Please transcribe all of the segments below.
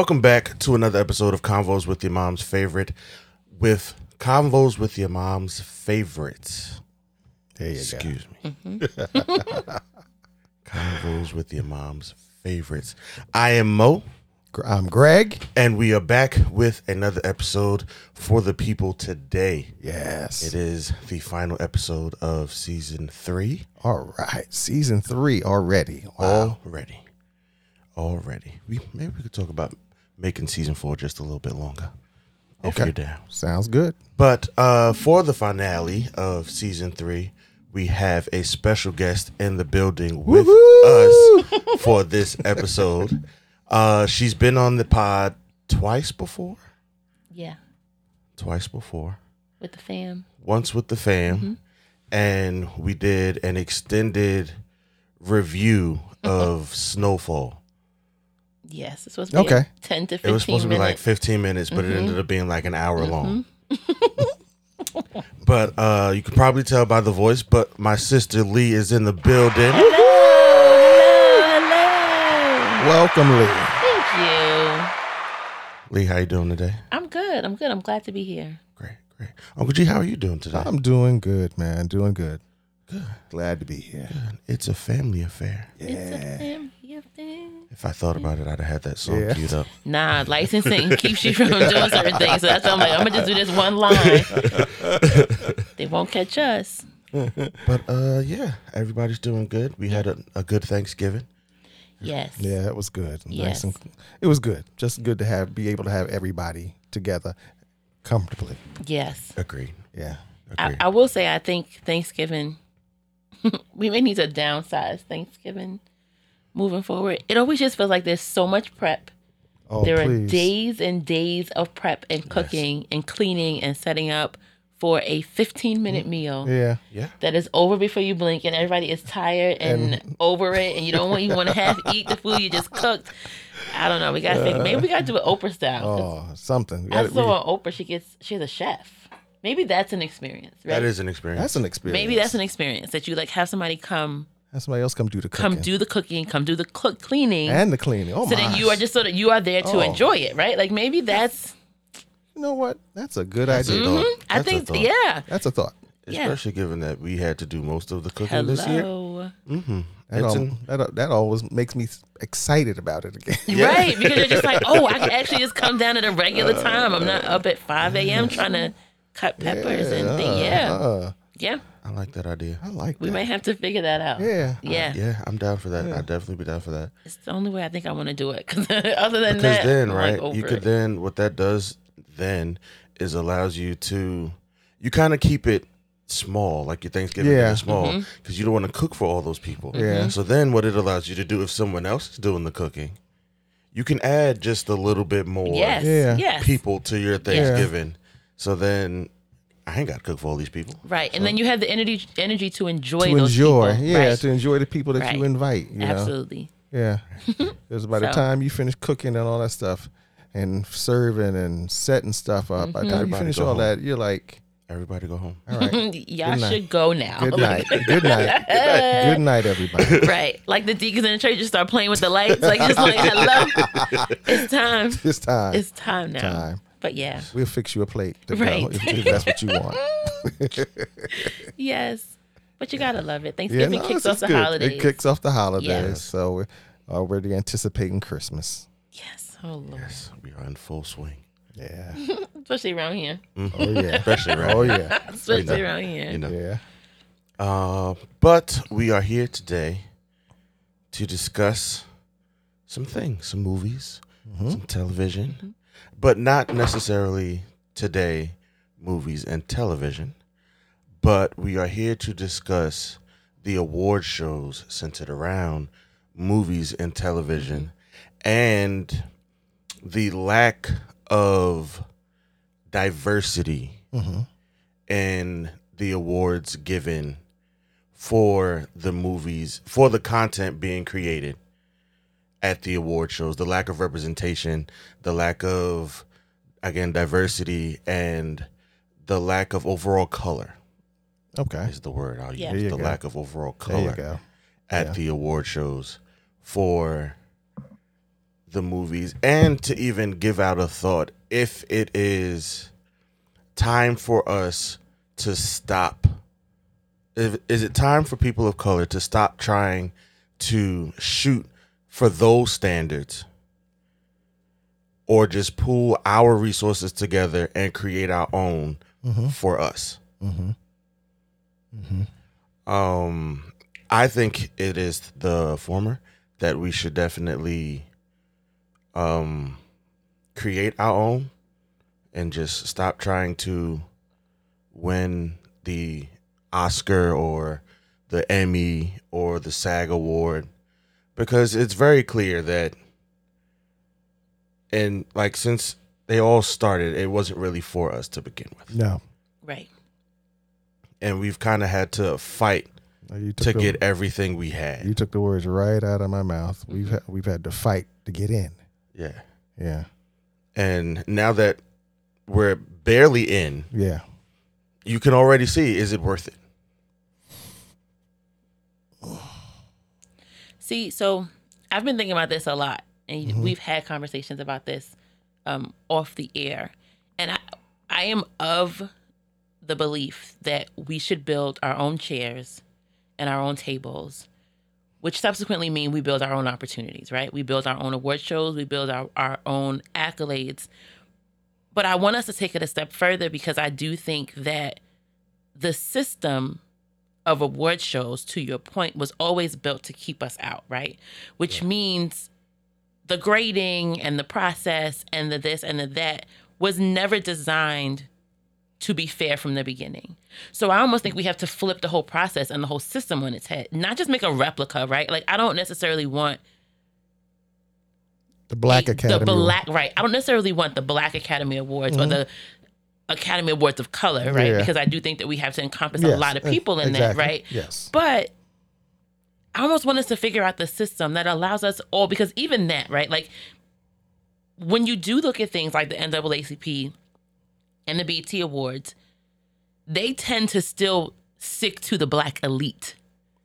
Welcome back to another episode of Convos with Your Mom's Favorite with Convos with Your Mom's Favorites. There you Excuse me. Mm-hmm. Convos with Your Mom's Favorites. I am Mo. I'm Greg. and we are back with another episode for the people today. Yes. It is the final episode of season three. All right. Season three already. Wow. Already. Already. We maybe we could talk about making season four just a little bit longer. If Okay. you're down. Sounds good. But uh, for the finale of season three, we have a special guest in the building with Woohoo! us for this episode. Uh, she's been on the pod twice before. Yeah, Twice before. with the fam. Once with the fam, and we did an extended review of Snowfall. Yes, this was be Okay. a ten to fifteen. It was supposed to be like 15 minutes, but it ended up being like an hour long. but uh, you can probably tell by the voice, but my sister Lee is in the building. hello, hello. Welcome, Lee. Thank you. Lee, how you doing today? I'm good. I'm good. I'm glad to be here. Great, great. Uncle G, how are you doing today? I'm doing good, man. Doing good. Good. Glad to be here. it's a family affair. It's a Yeah. family thing. If I thought about it, I'd have had that song Yeah. queued up. Nah, licensing keeps you from doing certain things. So that's why I'm like, I'm gonna just do this one line. they won't catch us. But uh, yeah, everybody's doing good. We had a, a good Thanksgiving. Yes. Yeah, it was good. Nice Yes. and, it was good. Just good to have be able to have everybody together comfortably. Yes. Yeah. Agreed. I, Agreed. I will say I think Thanksgiving we may need to downsize Thanksgiving moving forward. It always just feels like there's so much prep. Oh, there are days and days of prep and cooking and cleaning and setting up for a 15 minute mm. meal Yeah. yeah. that is over before you blink and everybody is tired and, over it and you don't want you want to half eat the food you just cooked. I don't know. We gotta figure, maybe we gotta do it Oprah style. Oh, something. We I gotta- saw on Oprah she gets she's a chef. Maybe that's an experience, right? That is an experience. that's an experience. Maybe that's an experience that you like have somebody come Have somebody else come do the cooking. come do the cooking, come do the cook cleaning. and the cleaning. Oh so my. then you are just sort of you are there to Oh. enjoy it, right? Like maybe that's You know what? That's a good That's a idea. thought. Mm-hmm. I That's a think thought. yeah. That's a thought. Yeah. Especially given that we had to do most of the cooking this year. Hello. Mm-hmm. That, It's an- that, that always makes me excited about it again. Right, because you're just like, oh, I can actually just come down at a regular uh, time. I'm not uh, up at 5 a.m. trying to cut peppers and things. Yeah, Uh, yeah. I like that idea. I like We that. might have to figure that out. Yeah. yeah. Yeah, I'm down for that. I'd definitely be down for that. It's the only way I think I want to do it. Because other than Because that, then, I'm right, like you could it. then what that does then is allows you to you kind of keep it small, like your Thanksgiving Yeah. is small, Mm-hmm. because you don't want to cook for all those people. Yeah. So then, what it allows you to do if someone else is doing the cooking, you can add just a little bit more Yes. Yeah. People to your Thanksgiving. So then, I ain't got to cook for all these people. Right, and then you have the energy energy to enjoy to those enjoy. people. Yeah, Right. to enjoy the people that you invite. You know? Absolutely. Yeah. Because by the time you finish cooking and all that stuff and serving and setting stuff up, by the time you finish all home. that, you're like, Everybody go home. all right. Y'all Good should go now. Good night. Good night. Good night, everybody. right. Like the deacons in the church just start playing with the lights. Like just like, hello. It's time. It's time. It's time now. time. But yeah. We'll fix you a plate Right. if, if that's what you want. Yes. But you gotta love it. Yeah, Thanksgiving no, kicks off the good. holidays. It kicks off the holidays. Yeah. So we're already anticipating Christmas. yes. Oh Lord. Yes, we are in full swing. Yeah. Especially around here. Mm-hmm. Oh yeah. Especially oh, right Oh yeah. Especially know. around here. You know. Yeah. Uh, but we are here today to discuss some things, some movies, mm-hmm. some television, mm-hmm. But not necessarily today movies and television. But we are here to discuss the award shows centered around movies and television and the lack of diversity mm-hmm. in the awards given for the movies for the content being created at the award shows the lack of representation the lack of again diversity and the lack of overall color Okay. is the word I'll Yeah. Use the go. lack of overall color at Yeah. the award shows for the movies and to even give out a thought if it is time for us to stop if, is it time for people of color to stop trying to shoot for those standards or just pool our resources together and create our own for us. Um i think it is the former that we should definitely um create our own and just stop trying to win the Oscar or the Emmy or the SAG award because it's very clear that and like since they all started it wasn't really for us to begin with No. Right. and we've kind of had to fight You to the, get everything we had you took the words right out of my mouth. We've mm-hmm. ha- we've had to fight to get in. yeah Yeah. and now that we're barely in Yeah. you can already see is it worth it See, so I've been thinking about this a lot, and we've had conversations about this um, off the air, and I, I am of the belief that we should build our own chairs and our own tables, which subsequently mean we build our own opportunities, right? We build our own award shows, we build our, our own accolades. But I want us to take it a step further because I do think that the system of award shows, to your point, was always built to keep us out, right? Which means the grading and the process and the this and the that was never designed to be fair from the beginning. So I almost think we have to flip the whole process and the whole system on its head, not just make a replica, right? Like I don't necessarily want The Black Academy. The black, right? I don't necessarily want the Black Academy Awards or mm-hmm. the Academy Awards of Color, right? Yeah. Because I do think that we have to encompass a lot of people in exactly. that, right? Yes. But I almost want us to figure out the system that allows us all, because even that, right? Like when you do look at things like the NAACP and the BET Awards, they tend to still stick to the black elite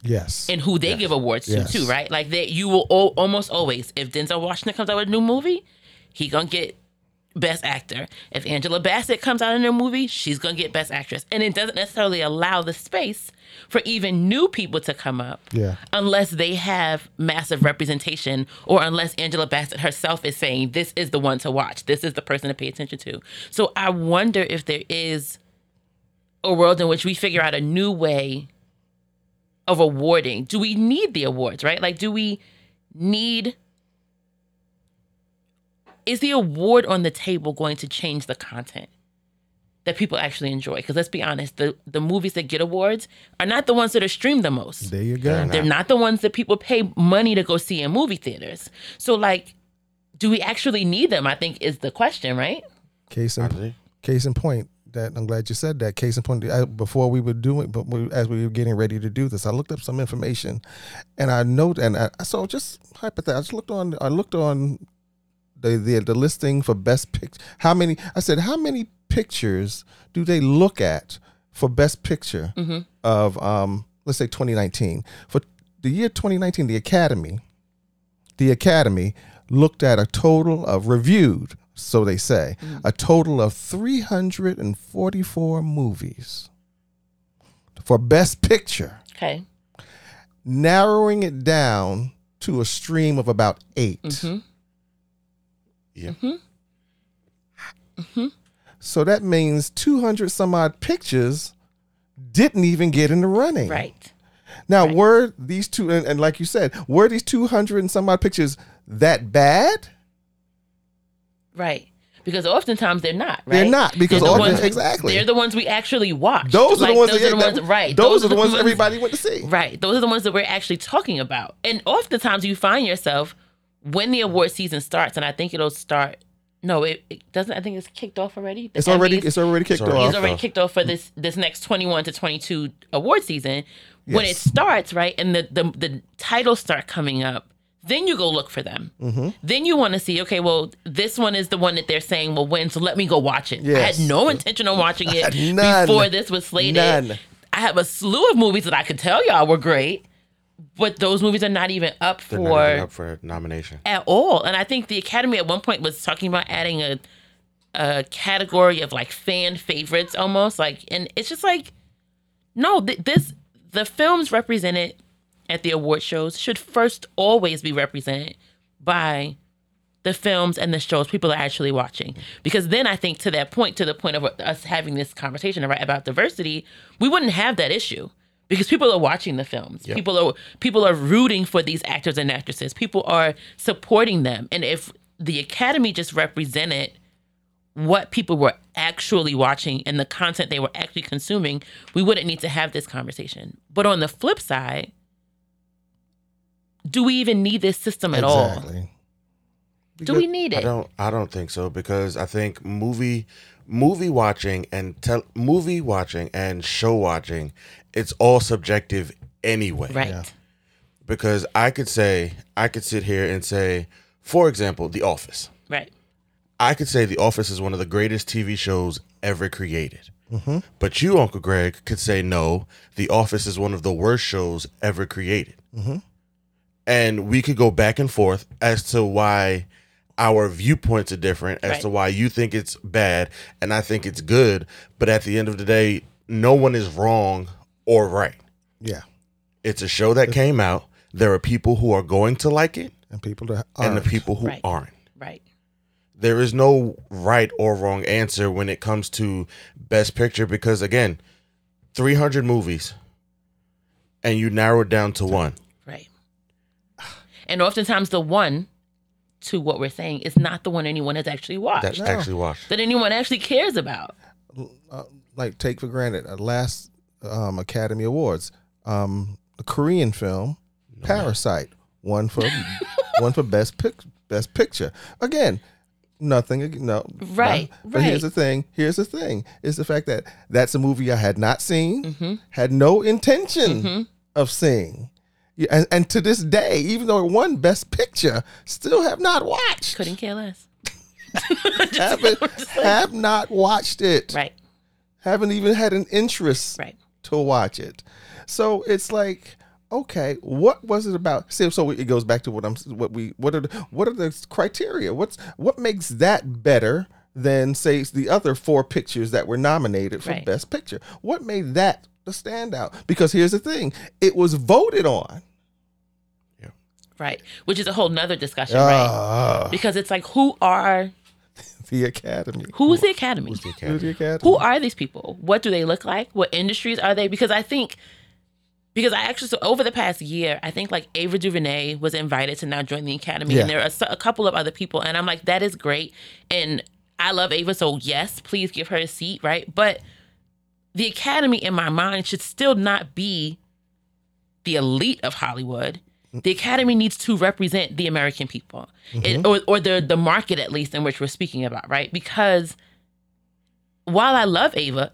Yes. and who they give awards Yes. to too, right? Like that you will al- almost always, if Denzel Washington comes out with a new movie, he gonna get best actor. If Angela Bassett comes out in a movie, she's gonna get best actress. And it doesn't necessarily allow the space for even new people to come up Yeah. unless they have massive representation or unless Angela Bassett herself is saying this is the one to watch. This is the person to pay attention to. So I wonder if there is a world in which we figure out a new way of awarding. Do we need the awards, right? Like do we need is the award on the table going to change the content that people actually enjoy? Because let's be honest, the the movies that get awards are not the ones that are streamed the most. There you go. Fair They're not the ones that people pay money to go see in movie theaters. So like, do we actually need them? I think is the question, right? Case in case in point that I'm glad you said that. Case in point, I, before we were doing, but we, as we were getting ready to do this, I looked up some information, and I note, and I, so just hypothetical. I just looked on, I looked on the the, the listing for best picture. How many? I said, how many pictures do they look at for best picture of, um, let's say 2019 for the year 2019? The Academy, the Academy looked at a total of reviewed, so they say, a total of 344 movies for Best Picture, Okay. narrowing it down to a stream of about 8 Mhm. Yeah. Hmm. So that means 200 some odd pictures didn't even get in the running. Right. Now, were these two, and, and like you said, were these 200 and some odd pictures that bad? Right. Because oftentimes they're not, right? They're not, because They're the often- ones- exactly. They're the ones we actually watch. Those are the ones Those that, are the that- ones, right? Those, are the ones ones- everybody went to see. Right. Those are the ones that we're actually talking about. And oftentimes you find yourself when the award season starts, and I think it'll start. No, it, it doesn't. I think it's kicked off already. The It's already Emmys- it's already kicked already- off. It's already kicked off for this this next 21 to 22 award season. When it starts, right, and the, the the titles start coming up, then you go look for them. Mm-hmm. Then you want to see, okay, well, this one is the one that they're saying will win, so let me go watch it. I had no intention of watching it before this was slated. None. I have a slew of movies that I could tell y'all were great, but those movies are not even up They're for not even up for nomination. at all. And I think the Academy at one point was talking about adding a a category of like fan favorites almost like and it's just like no th- this the films represented at the award shows should first always be represented by the films and the shows people are actually watching because then i think to that point to the point of us having this conversation right about diversity we wouldn't have that issue because people are watching the films. People are people are rooting for these actors and actresses. People are supporting them. And if the academy just represented what people were actually watching and the content they were actually consuming we wouldn't need to have this conversation. But on the flip side do we even need this system at all? Exactly. do we need it? I don't. I don't think so because I think movie movie watching and tel- movie watching and show watching, it's all subjective anyway. right Yeah. Because I could say I could sit here and say, for example, The Office. right I could say The Office is one of the greatest TV shows ever created. Mm-hmm. But you, Uncle Greg, could say no. The Office is one of the worst shows ever created. Mm-hmm. And we could go back and forth as to why our viewpoints are different, as Right. to why you think it's bad and I think it's good. But at the end of the day, no one is wrong or right. Yeah. It's a show that came out. There are people who are going to like it And people that aren't. and the people who Right. aren't right there is no right or wrong answer when it comes to best picture because again 300 movies and you narrow it down to one Right. And oftentimes the one to what we're saying is not the one anyone has actually watched. that's No. actually watched that anyone actually cares about. uh, like take for granted uh, last um, Academy Awards, um, the Korean film Parasite won for one for best pic, best picture. Again, nothing. No, Right, no. But here's the thing. Here's the thing. Is the fact that that's a movie I had not seen, Mm-hmm. had no intention of seeing. And, and to this day, even though it won Best Picture, still have not watched. Couldn't care less. Haven't, have not watched it. Right. Haven't even had an interest Right. to watch it. So it's like, okay, what was it about? See, so it goes back to what I'm, what we, what are, the, what are the criteria? What's what makes that better than say the other four pictures that were nominated for Right. Best Picture? What made that the standout? Because here's the thing, it was voted on. Yeah. right. Which is a whole nother discussion, right? Ah, Because it's like who are the Academy. who's the academy? Who's the Who's the Academy? Who are these people? What do they look like? What industries are they? Because I think because I actually so over the past year, I think like Ava DuVernay was invited to now join the academy, Yeah. and there are so- a couple of other people, and I'm like, that is great, and I love Ava, so yes, please give her a seat, right? But the academy, in my mind, should still not be the elite of Hollywood. The academy needs to represent the American people, mm-hmm. It- or or the the market at least in which we're speaking about, right? Because while I love Ava,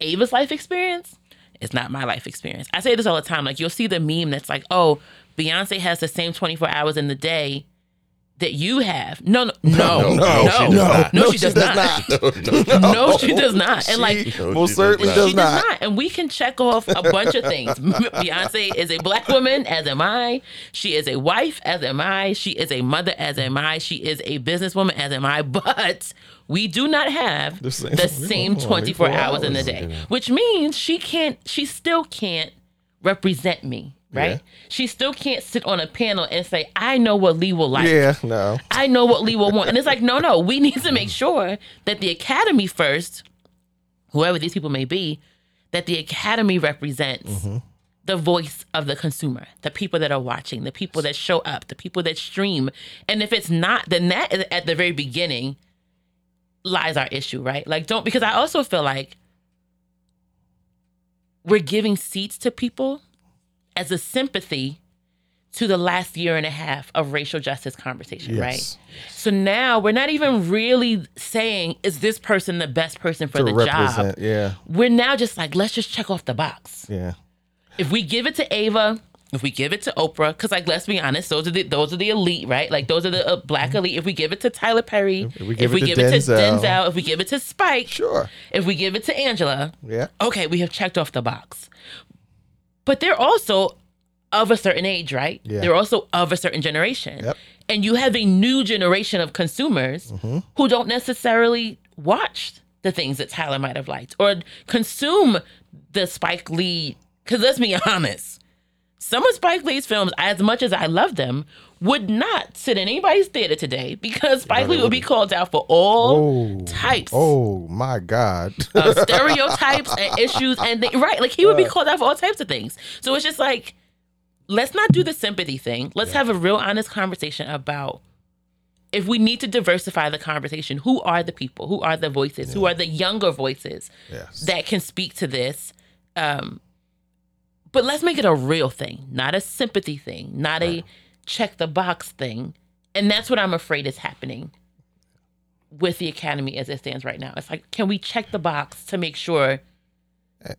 Ava's life experience is not my life experience. I say this all the time. Like you'll see the meme that's like, "Oh, Beyonce has the same 24 hours in the day that you have." No, no, no, no, no, no, she does not. no, she does not. No, she does not. And like She No, most she does certainly not. does not. not. And we can check off a bunch of things. Beyonce is a black woman, as am I. She is a wife, as am I. She is a mother, as am I. She is a businesswoman, as am I. But we do not have The same- the same 24 hours in the day, which means she can't, she still can't represent me, right? Yeah. She still can't sit on a panel and say, I know what Lee will like. Yeah, no. I know what Lee will want. And it's like, no, no, we need to make mm. sure that the academy first, whoever these people may be, that the academy represents mm-hmm. the voice of the consumer, the people that are watching, the people that show up, the people that stream. And if it's not, then that is at the very beginning lies our issue, right? Like, don't, because I also feel like we're giving seats to people as a sympathy to the last year and a half of racial justice conversation, Yes. right? So now we're not even really saying, is this person the best person for To the job? yeah, We're now just like, let's just check off the box. yeah. If we give it to Ava, if we give it to Oprah, because like let's be honest, those are the those are the elite, right? Like those are the uh, black elite. If we give it to Tyler Perry, if we give it to Denzel. Denzel, if we give it to Spike, Sure. if we give it to Angela, Yeah. okay, we have checked off the box. But they're also of a certain age, right? Yeah. They're also of a certain generation. Yep. And you have a new generation of consumers Mm-hmm. who don't necessarily watch the things that Tyler might have liked or consume the Spike Lee. Because let's be honest, some of Spike Lee's films, as much as I love them, would not sit in anybody's theater today because Spike Lee would be called out for all Oh. types. Oh my God. of stereotypes and issues and thi- right like he would be called out for all types of things. So it's just like let's not do the sympathy thing. Let's have a real honest conversation about if we need to diversify the conversation who are the people? Who are the voices? Who are the younger voices yes. that can speak to this? Um but let's make it a real thing not a sympathy thing not a check the box thing and that's what i'm afraid is happening with the academy as it stands right now it's like can we check the box to make sure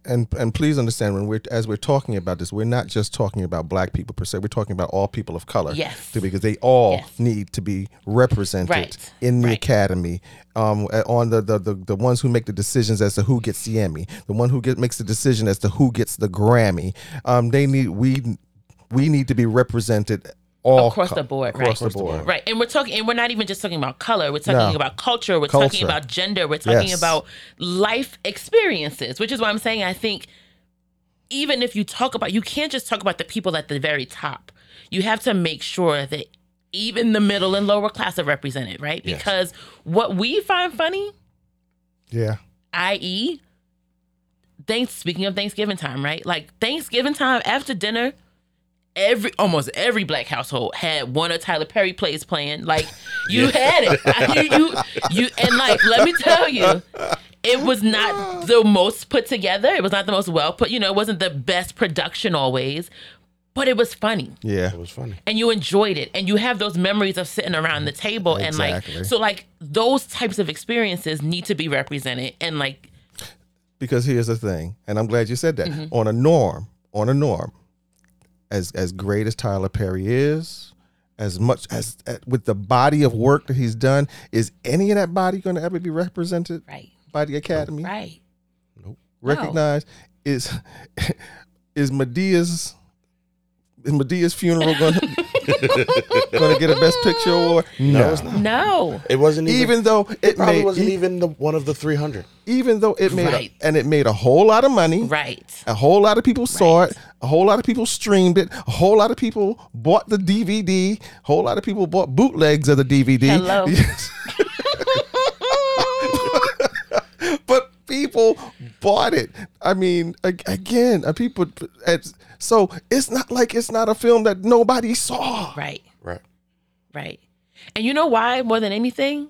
and and please understand when we're as we're talking about this, we're not just talking about black people per se. We're talking about all people of color. Yes. too, because they all Yes. need to be represented Right. in the Right. academy. Um, on the, the the the ones who make the decisions as to who gets the Emmy, the one who get makes the decision as to who gets the Grammy. Um, they need we we need to be represented all across co- the board across right the board. right and we're talking and we're not even just talking about color we're talking No. about culture we're talking about gender we're talking Yes. about life experiences which is why i'm saying i think even if you talk about you can't just talk about the people at the very top you have to make sure that even the middle and lower class are represented right Yes. because what we find funny Yeah, i.e., thanks. Speaking of Thanksgiving time, right? Like Thanksgiving time after dinner, every almost every black household had one of Tyler Perry plays playing. Like you had it, you, you you and like let me tell you. It was not the most put together. It was not the most well put. You know, it wasn't the best production always, but it was funny yeah. It was funny. and you enjoyed it and you have those memories of sitting around the table and like so like those types of experiences need to be represented and like Because here's the thing, and I'm glad you said that. Mm-hmm. On a norm, on a norm, as as great as Tyler Perry is, as much as uh, with the body of work that he's done, is any of that body going to ever be represented right by the Academy? right Nope. Recognized? Is is Madea's is Madea's funeral going to going to get a Best Picture award? No, it's not. no It wasn't even. Even though it probably made wasn't e- even the one of the 300. even though it made Right. a, and it made a whole lot of money. right A whole lot of people saw Right. it. A whole lot of people streamed it. A whole lot of people bought the DVD. A whole lot of people bought bootlegs of the DVD. Hello. but people bought it. I mean, ag- again, uh, people. It's, so it's not like it's not a film that nobody saw. right Right. right and you know why more than anything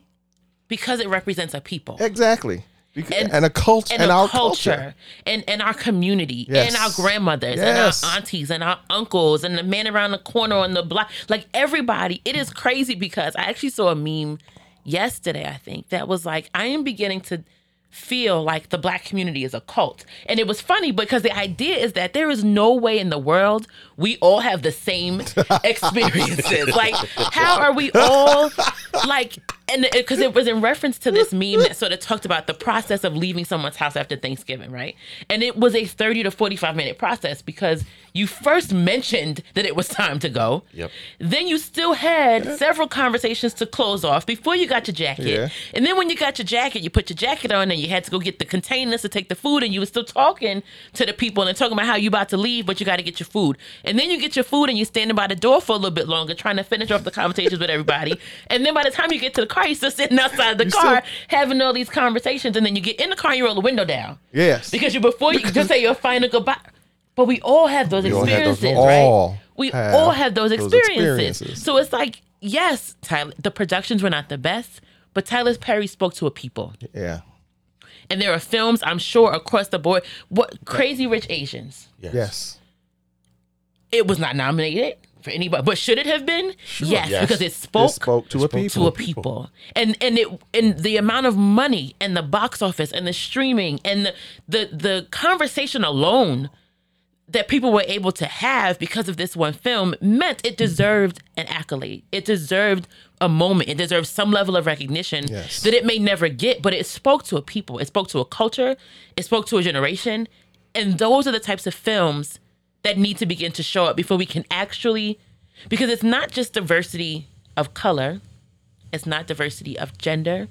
because it represents a people Exactly. Because, and, And- a cult and, and, our a culture, and and our community Yes. and our grandmothers Yes. and our aunties and our uncles and the man around the corner on the block like everybody it is crazy because i actually saw a meme yesterday i think that was like i am beginning to feel like the black community is a cult. And it was funny because the idea is that there is no way in the world we all have the same experiences. Like how are we all like and because it was in reference to this meme that sort of talked about the process of leaving someone's house after Thanksgiving, right? And it was a 30 to 45 minute process because you first mentioned that it was time to go. Yep. Then you still had several conversations to close off before you got your jacket. Yeah. And then when you got your jacket, you put your jacket on and you had to go get the containers to take the food and you were still talking to the people and talking about how you about to leave, but you got to get your food. And then you get your food and you're standing by the door for a little bit longer trying to finish off the conversations with everybody. And then by the time you get to the car, you're still sitting outside the You car still- having all these conversations. And then you get in the car and you roll the window down Yes. because you before you just say your final goodbye. But we all have those We all have those experiences, right? All we have all have those those experiences. experiences. So it's like, yes, Tyler, the productions were not the best, but Tyler Perry spoke to a people. yeah. And there are films, I'm sure, across the board. What Crazy Rich Asians? Yes. Yes. It was not nominated for anybody, but should it have been? Yes, Yes. because it It spoke, spoke to a spoke people. to a people. And and it and the amount of money and the box office and the streaming and the the, the conversation alone that people were able to have because of this one film meant it deserved an accolade. It deserved a moment. It deserved some level of recognition Yes. that it may never get, but it spoke to a people. It spoke to a culture. It spoke to a generation. And those are the types of films that need to begin to show up before we can actually because it's not just diversity of color, it's not diversity of gender,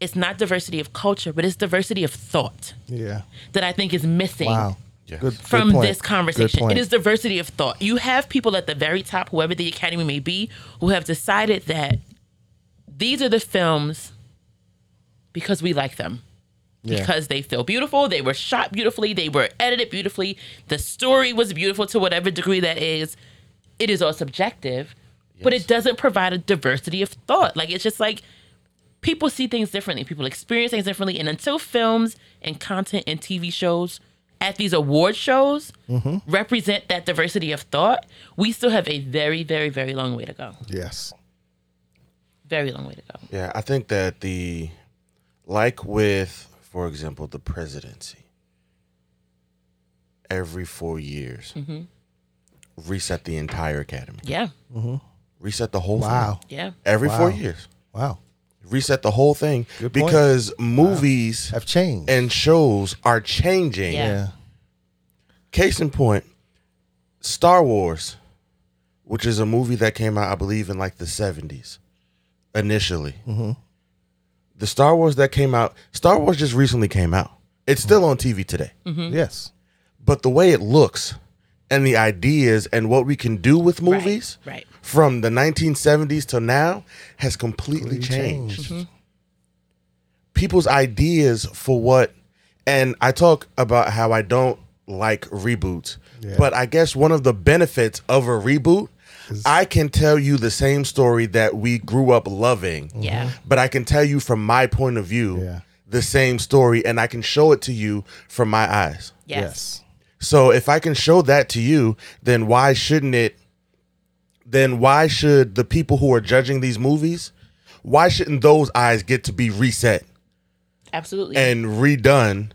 it's not diversity of culture, but it's diversity of thought Yeah. that I think is missing Wow. Yes. Good, from good this conversation. It is diversity of thought. You have people at the very top, whoever the academy may be, who have decided that these are the films because we like them. Yeah. Because they feel beautiful, they were shot beautifully, they were edited beautifully, the story was beautiful to whatever degree that is. It is all subjective, but it doesn't provide a diversity of thought. Like it's just like people see things differently, people experience things differently, and until films and content and TV shows at these award shows mm-hmm. represent that diversity of thought, we still have a very, very, very long way to go. yes. Very long way to go. Yeah, I think that the like with, for example, the presidency. Every four years, mm-hmm. reset the entire academy, Yeah, mm-hmm. reset the whole Wow. thing. yeah, Every four years, Wow. reset the whole thing Good point. because movies Have changed. and shows are changing. Yeah. yeah. Case in point, Star Wars, which is a movie that came out, I believe, in like the 70s initially. Mm-hmm. The Star Wars that came out, Star Wars just recently came out. It's still on TV today. Mm-hmm. Yes. But the way it looks and the ideas and what we can do with movies right. from the 1970s till now has completely Completely changed. changed. Mm-hmm. People's ideas for what, and I talk about how I don't like reboots, Yeah. but I guess one of the benefits of a reboot, I can tell you the same story that we grew up loving, Yeah. Mm-hmm. but I can tell you from my point of view Yeah. the same story, and I can show it to you from my eyes. Yes. So if I can show that to you, then why shouldn't it? Then why should the people who are judging these movies, why shouldn't those eyes get to be reset Absolutely. and redone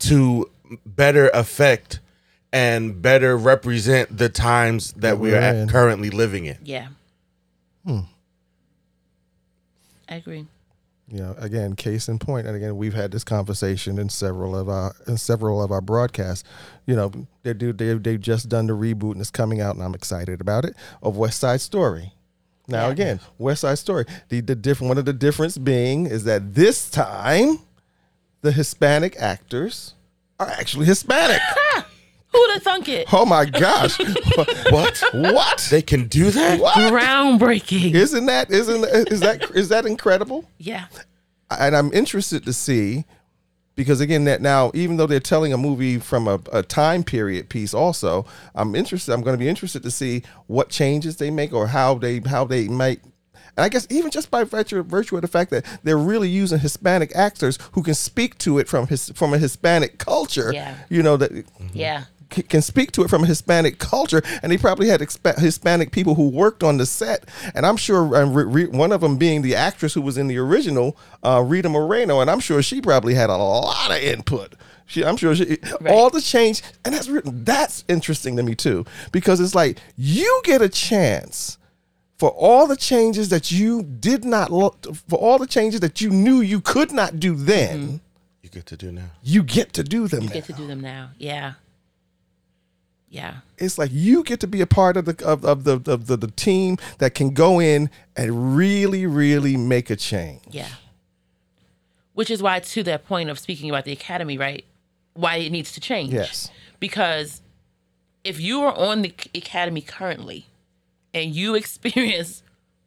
to better affect and better represent the times that we are at- currently living in? yeah. Hmm. I agree. you know, again, case in point, and again, we've had this conversation in several of our in several of our broadcasts. You know, they do they they've just done the reboot and it's coming out, and I'm excited about it of West Side Story. Now, Yeah. again, West Side Story. The the different one of the difference being is that this time, the Hispanic actors are actually Hispanic. Who'd have thunk it? oh my gosh, What? what? They can do that? What? Groundbreaking. Isn't that isn't is that is that incredible? yeah. and I'm interested to see because again that now even though they're telling a movie from a, a time period piece also I'm interested I'm going to be interested to see what changes they make or how they how they might and I guess even just by virtue, virtue of the fact that they're really using Hispanic actors who can speak to it from his from a Hispanic culture Yeah. you know that Yeah. C- can speak to it from a Hispanic culture, and they probably had expa- Hispanic people who worked on the set, and I'm sure um, re- re- one of them being the actress who was in the original, uh, Rita Moreno, and I'm sure she probably had a lot of input. She, I'm sure she, all the change, and that's written. That's interesting to me too, because it's like you get a chance for all the changes that you did not look, for all the changes that you knew you could not do then, You get to do now. you get to do them. You now. get to do them now. Yeah. Yeah. it's like you get to be a part of the of, of the of the, the team that can go in and really really make a change Yeah. Which is why, to that point of speaking about the academy, right? Why it needs to change. Yes. Because if you are on the academy currently and you experience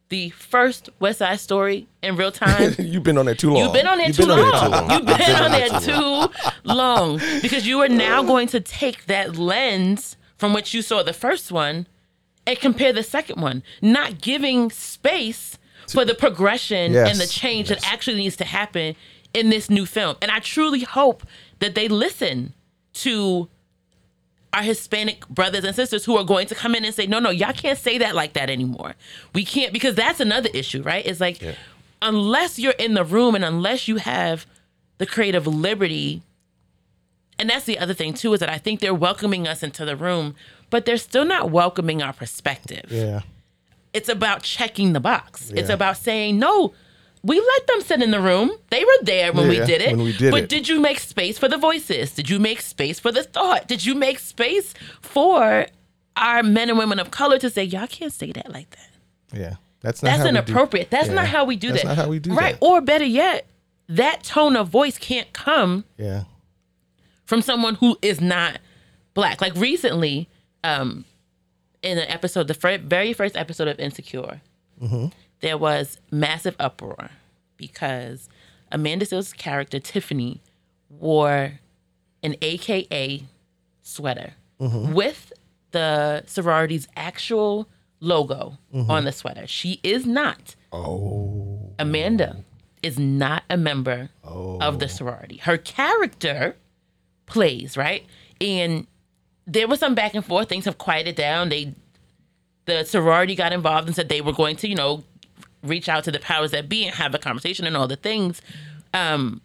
the first West Side Story in real time, you've been on there too long You've been on there too been on long. there too long. You've been on there too long because you are now going to take that lens from which you saw the first one and compare the second one, not giving space for the progression Yes. and the change that actually needs to happen in this new film. And I truly hope that they listen to our Hispanic brothers and sisters who are going to come in and say, no, no, y'all can't say that like that anymore. We can't, because that's another issue, right? It's like, unless you're in the room and unless you have the creative liberty, and that's the other thing too, is that I think they're welcoming us into the room, but they're still not welcoming our perspective yeah it's about checking the box. It's about saying, no, we let them sit in the room. They were there when Yeah, we did it. when we did but it. did you make space for the voices? Did you make space for the thought? Did you make space for our men and women of color to say, y'all can't say that like that? Yeah, that's not That's how we do- inappropriate. That's not how we do That's that. That's not how we do right. that. Right. Or better yet, that tone of voice can't come Yeah, from someone who is not black. Like recently, um, in an episode, the very first episode of Insecure, there was massive uproar because Amanda Seales' character Tiffany wore an AKA sweater mm-hmm. with the sorority's actual logo mm-hmm. on the sweater. She is not. Oh, Amanda is not a member of the oh. sorority. Her character plays, right? And there was some back and forth. Things have quieted down. They the sorority got involved and said they were going to, you know, reach out to the powers that be and have a conversation and all the things. Um,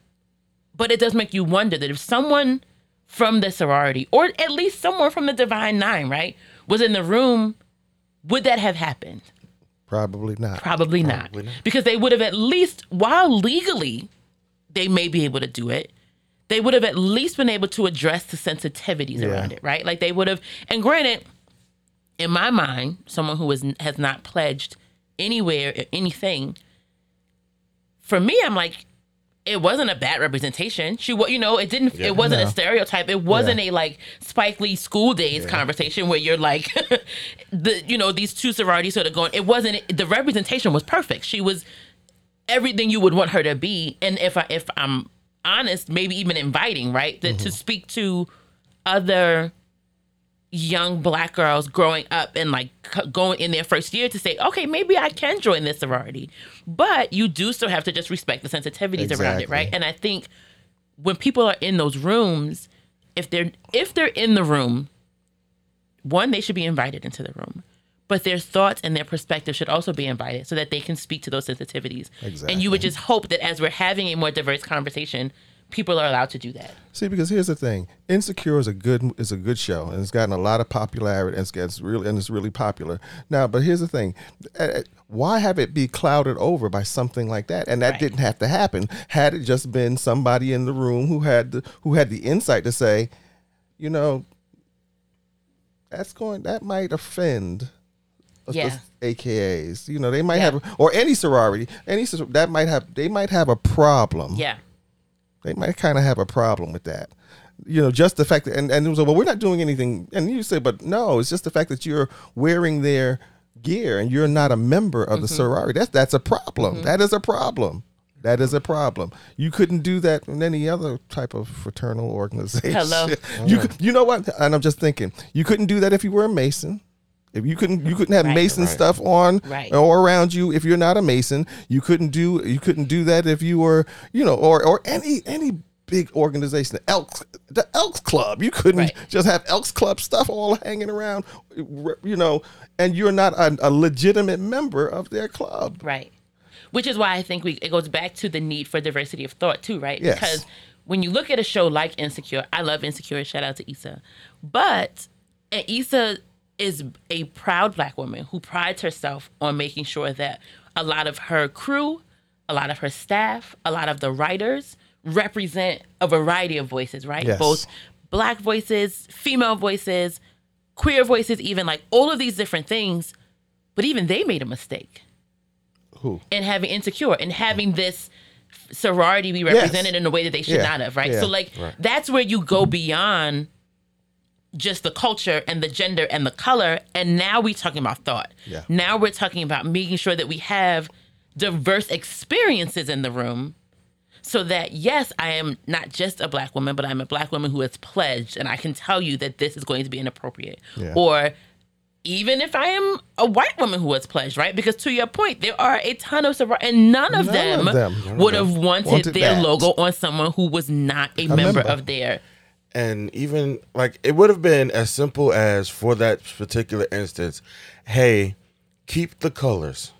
but it does make you wonder that if someone from the sorority, or at least someone from the Divine Nine, right, was in the room, would that have happened? probably not. Probably, not. Because they would have at least, while legally they may be able to do it, they would have at least been able to address the sensitivities Yeah. around it, right? Like they would have, and granted, in my mind, someone who is, has not pledged anywhere anything, for me, I'm like, it wasn't a bad representation. She, wa- you know, it didn't. It wasn't No. a stereotype. It wasn't Yeah. a like Spike Lee School Daze conversation where you're like, the you know these two sororities sort of going. It wasn't. The representation was perfect. She was everything you would want her to be. And if I if I'm honest, maybe even inviting, right? That to mm-hmm. speak to other young black girls growing up and like going in their first year to say, okay, maybe I can join this sorority. But you do still have to just respect the sensitivities around it, right? And I think when people are in those rooms, if they're if they're in the room, one, they should be invited into the room. But their thoughts and their perspective should also be invited so that they can speak to those sensitivities. And you would just hope that as we're having a more diverse conversation, people are allowed to do that. See, because here's the thing: Insecure is a good is a good show, and it's gotten a lot of popularity, and it's, it's really and it's really popular now. But here's the thing: why have it be clouded over by something like that? And that Right. didn't have to happen had it just been somebody in the room who had the who had the insight to say, you know, that's going that might offend. Yeah. AKAs, you know, they might Yeah. have, or any sorority, any that might have, they might have a problem Yeah. They might kind of have a problem with that. You know, just the fact that, and, and it was like, well, we're not doing anything. And you say, but no, it's just the fact that you're wearing their gear and you're not a member of the Mm-hmm. sorority. That's, that's a problem. That is a problem. That is a problem. You couldn't do that in any other type of fraternal organization. Hello. you, you know what? And I'm just thinking, you couldn't do that if you were a Mason. If you couldn't, you couldn't have Right. Mason Right. stuff on Right. or around you if you're not a Mason. You couldn't do, you couldn't do that if you were, you know, or or any any big organization, the Elks, the Elks Club. You couldn't Right. just have Elks Club stuff all hanging around, you know, and you're not a, a legitimate member of their club. Right. Which is why I think we it goes back to the need for diversity of thought too, right? Yes. Because when you look at a show like Insecure, I love Insecure, shout out to Issa. But and Issa is a proud black woman who prides herself on making sure that a lot of her crew, a lot of her staff, a lot of the writers represent a variety of voices, right? Yes. Both black voices, female voices, queer voices, even like all of these different things. But even they made a mistake Who? and having insecure and having this sorority be represented in a way that they should Yeah. not have, right? Yeah. So like that's where you go beyond just the culture and the gender and the color and now we're talking about thought. Yeah. Now we're talking about making sure that we have diverse experiences in the room so that yes, I am not just a black woman, but I'm a black woman who has pledged and I can tell you that this is going to be inappropriate. Yeah. Or even if I am a white woman who has pledged, right? Because to your point, there are a ton of soror- and none of None them, of them. Would have wanted, wanted their that. logo on someone who was not a, member, member. of their. And even like it would have been as simple as for that particular instance hey keep the colors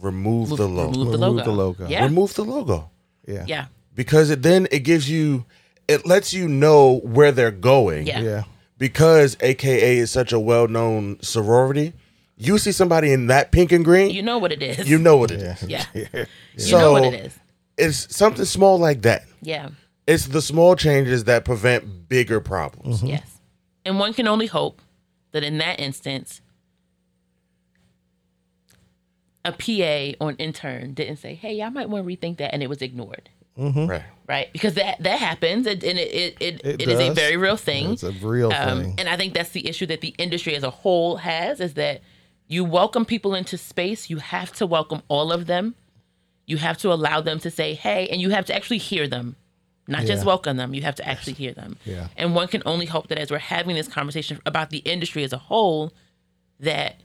remove the logo Remove the Remove logo. the logo. Yeah. remove the logo Yeah. Yeah. because it then it gives you it lets you know where they're going Yeah. Yeah. because aka is such a well-known sorority You see somebody in that pink and green, You know what it is. you know what it is. Yeah. Yeah. You So know what it is. it's something small like that. Yeah. It's the small changes that prevent bigger problems. Mm-hmm. Yes. And one can only hope that in that instance, a PA or an intern didn't say, hey, I might want to rethink that, and it was ignored. Right. Right? Because that that happens, and and it it, it, It it is a very real thing. It's a real Um, thing. and I think that's the issue that the industry as a whole has is that you welcome people into space, you have to welcome all of them. You have to allow them to say, hey, and you have to actually hear them, not just welcome them. You have to actually hear them. Yeah. And one can only hope that as we're having this conversation about the industry as a whole, that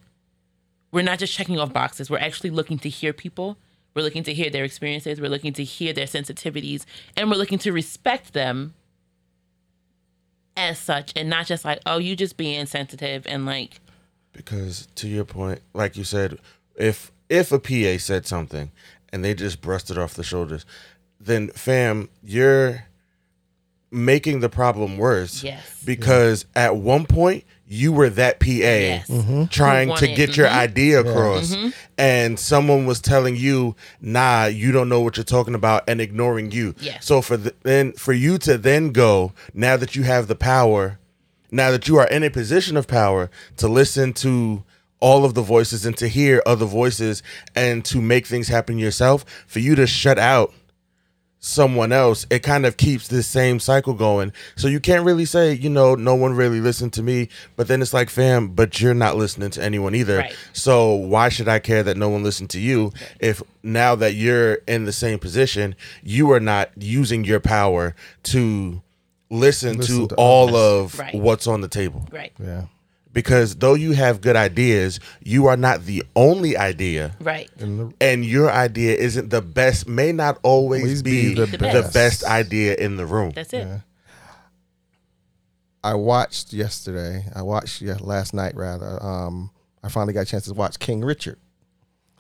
we're not just checking off boxes. We're actually looking to hear people. We're looking to hear their experiences. We're looking to hear their sensitivities, and we're looking to respect them as such, and not just like, oh, you just being sensitive and like, Because to your point, like you said, if if a PA said something and they just brushed it off the shoulders, then fam, you're making the problem worse. Yes. Because at one point you were that PA Yes. trying to wanted- get your mhm. idea across and someone was telling you, "Nah, you don't know what you're talking about," and ignoring you. Yes. So for the, then for you to then go now that you have the power, now that you are in a position of power to listen to all of the voices and to hear other voices and to make things happen yourself, for you to shut out someone else, it kind of keeps this same cycle going. So you can't really say, you know, no one really listened to me, but then it's like, fam, but you're not listening to anyone either. Right. So why should I care that no one listened to you if now that you're in the same position, you are not using your power to listen, Listen to, to all others. of Right. what's on the table? right, Yeah. Because though you have good ideas, you are not the only idea right, And your idea isn't the best may not always, Always be, be the the, best. best. idea in the room that's it. Yeah. I watched yesterday. I watched yeah, last night rather. Um, I finally got a chance to watch King Richard,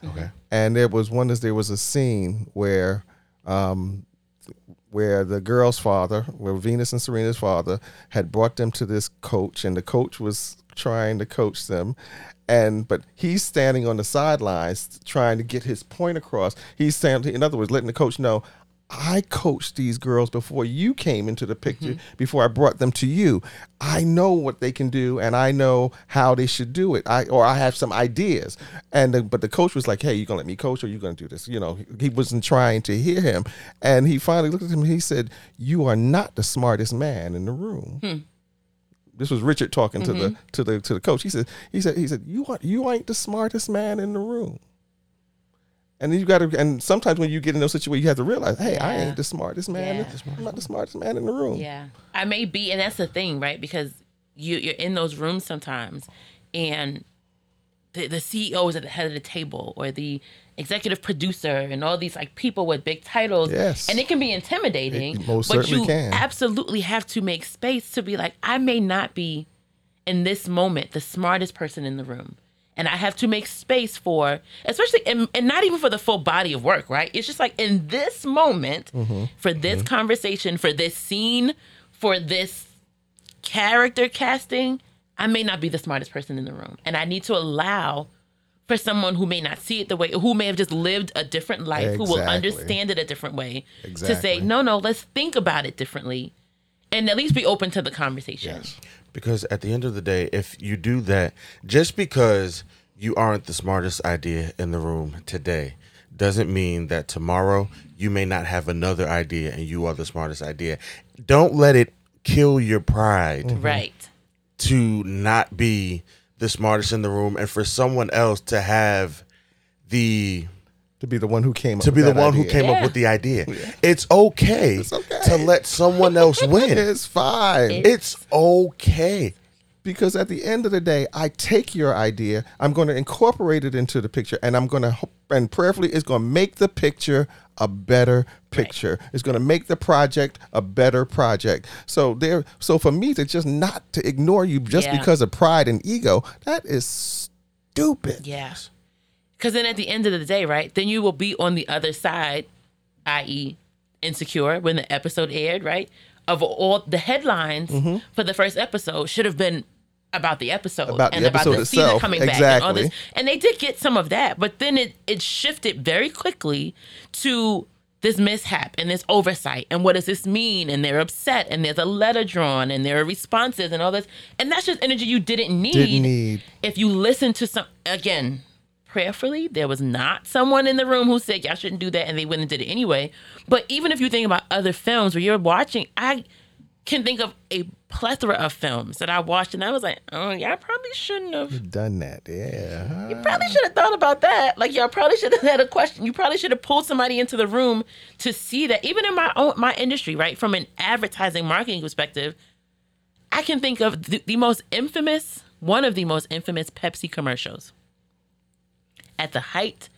okay and there was one. There was a scene where, um, where the girl's father, where Venus and Serena's father, had brought them to this coach, and the coach was trying to coach them, and but he's standing on the sidelines trying to get his point across. He's standing, in other words, letting the coach know. I coached these girls before you came into the picture, mm-hmm. before I brought them to you. I know what they can do, and I know how they should do it. I or I have some ideas. And the, but the coach was like, "Hey, you gonna let me coach, or you gonna do this?" You know, he wasn't trying to hear him. And he finally looked at him. and He said, "You are not the smartest man in the room." Hmm. This was Richard talking to the mm-hmm. to the to the coach. He said, "He said, he said, you are you ain't the smartest man in the room." And then you got to, and sometimes when you get in those situations, you have to realize, hey, I ain't the smartest man. Yeah. I'm not the smartest man in the room. Yeah, I may be, and that's the thing, right? Because you you're in those rooms sometimes, and the the CEO is at the head of the table, or the executive producer, and all these like people with big titles. Yes. and it can be intimidating. It most but certainly you can. absolutely have to make space to be like, I may not be in this moment the smartest person in the room. And I have to make space for, especially, and, and not even for the full body of work, right? It's just like in this moment, Mm-hmm. for this conversation, for this scene, for this character casting, I may not be the smartest person in the room. And I need to allow for someone who may not see it the way, who may have just lived a different life, who will understand it a different way, to say, no, no, let's think about it differently and at least be open to the conversation. Yes. because at the end of the day if you do that just because you aren't the smartest idea in the room today doesn't mean that tomorrow you may not have another idea and you are the smartest idea don't let it kill your pride Right. to not be the smartest in the room and for someone else to have the To be the one who came up to be with the that one who idea. came Yeah. up with the idea it's okay, okay. to let someone else win It's fine. it's okay because at the end of the day, I take your idea, I'm going to incorporate it into the picture, and I'm going to hope and prayerfully it's going to make the picture a better picture. It's going to make the project a better project. So there, so for me to just not to ignore you just Yeah. because of pride and ego, that is stupid. Yeah. Because then at the end of the day, right, then you will be on the other side, i.e., insecure when the episode aired, right? Of all the headlines Mm-hmm. for the first episode should have been about the episode About the and about episode the season itself. coming back and all this. Exactly. And they did get some of that, but then it it shifted very quickly to this mishap and this oversight and what does this mean? And they're upset and there's a letter drawn and there are responses and all this. And that's just energy you didn't need. Didn't need. If you listen to some again, prayerfully, there was not someone in the room who said y'all shouldn't do that and they went and did it anyway. But even if you think about other films where you're watching, I can think of a plethora of films that I watched and I was like, oh yeah, I probably shouldn't have Done that. Yeah. you probably should have thought about that. Like y'all probably should have had a question. You probably should have pulled somebody into the room to see that. Even in my own my industry, right, from an advertising marketing perspective, I can think of the, the most infamous, one of the most infamous Pepsi commercials. At the height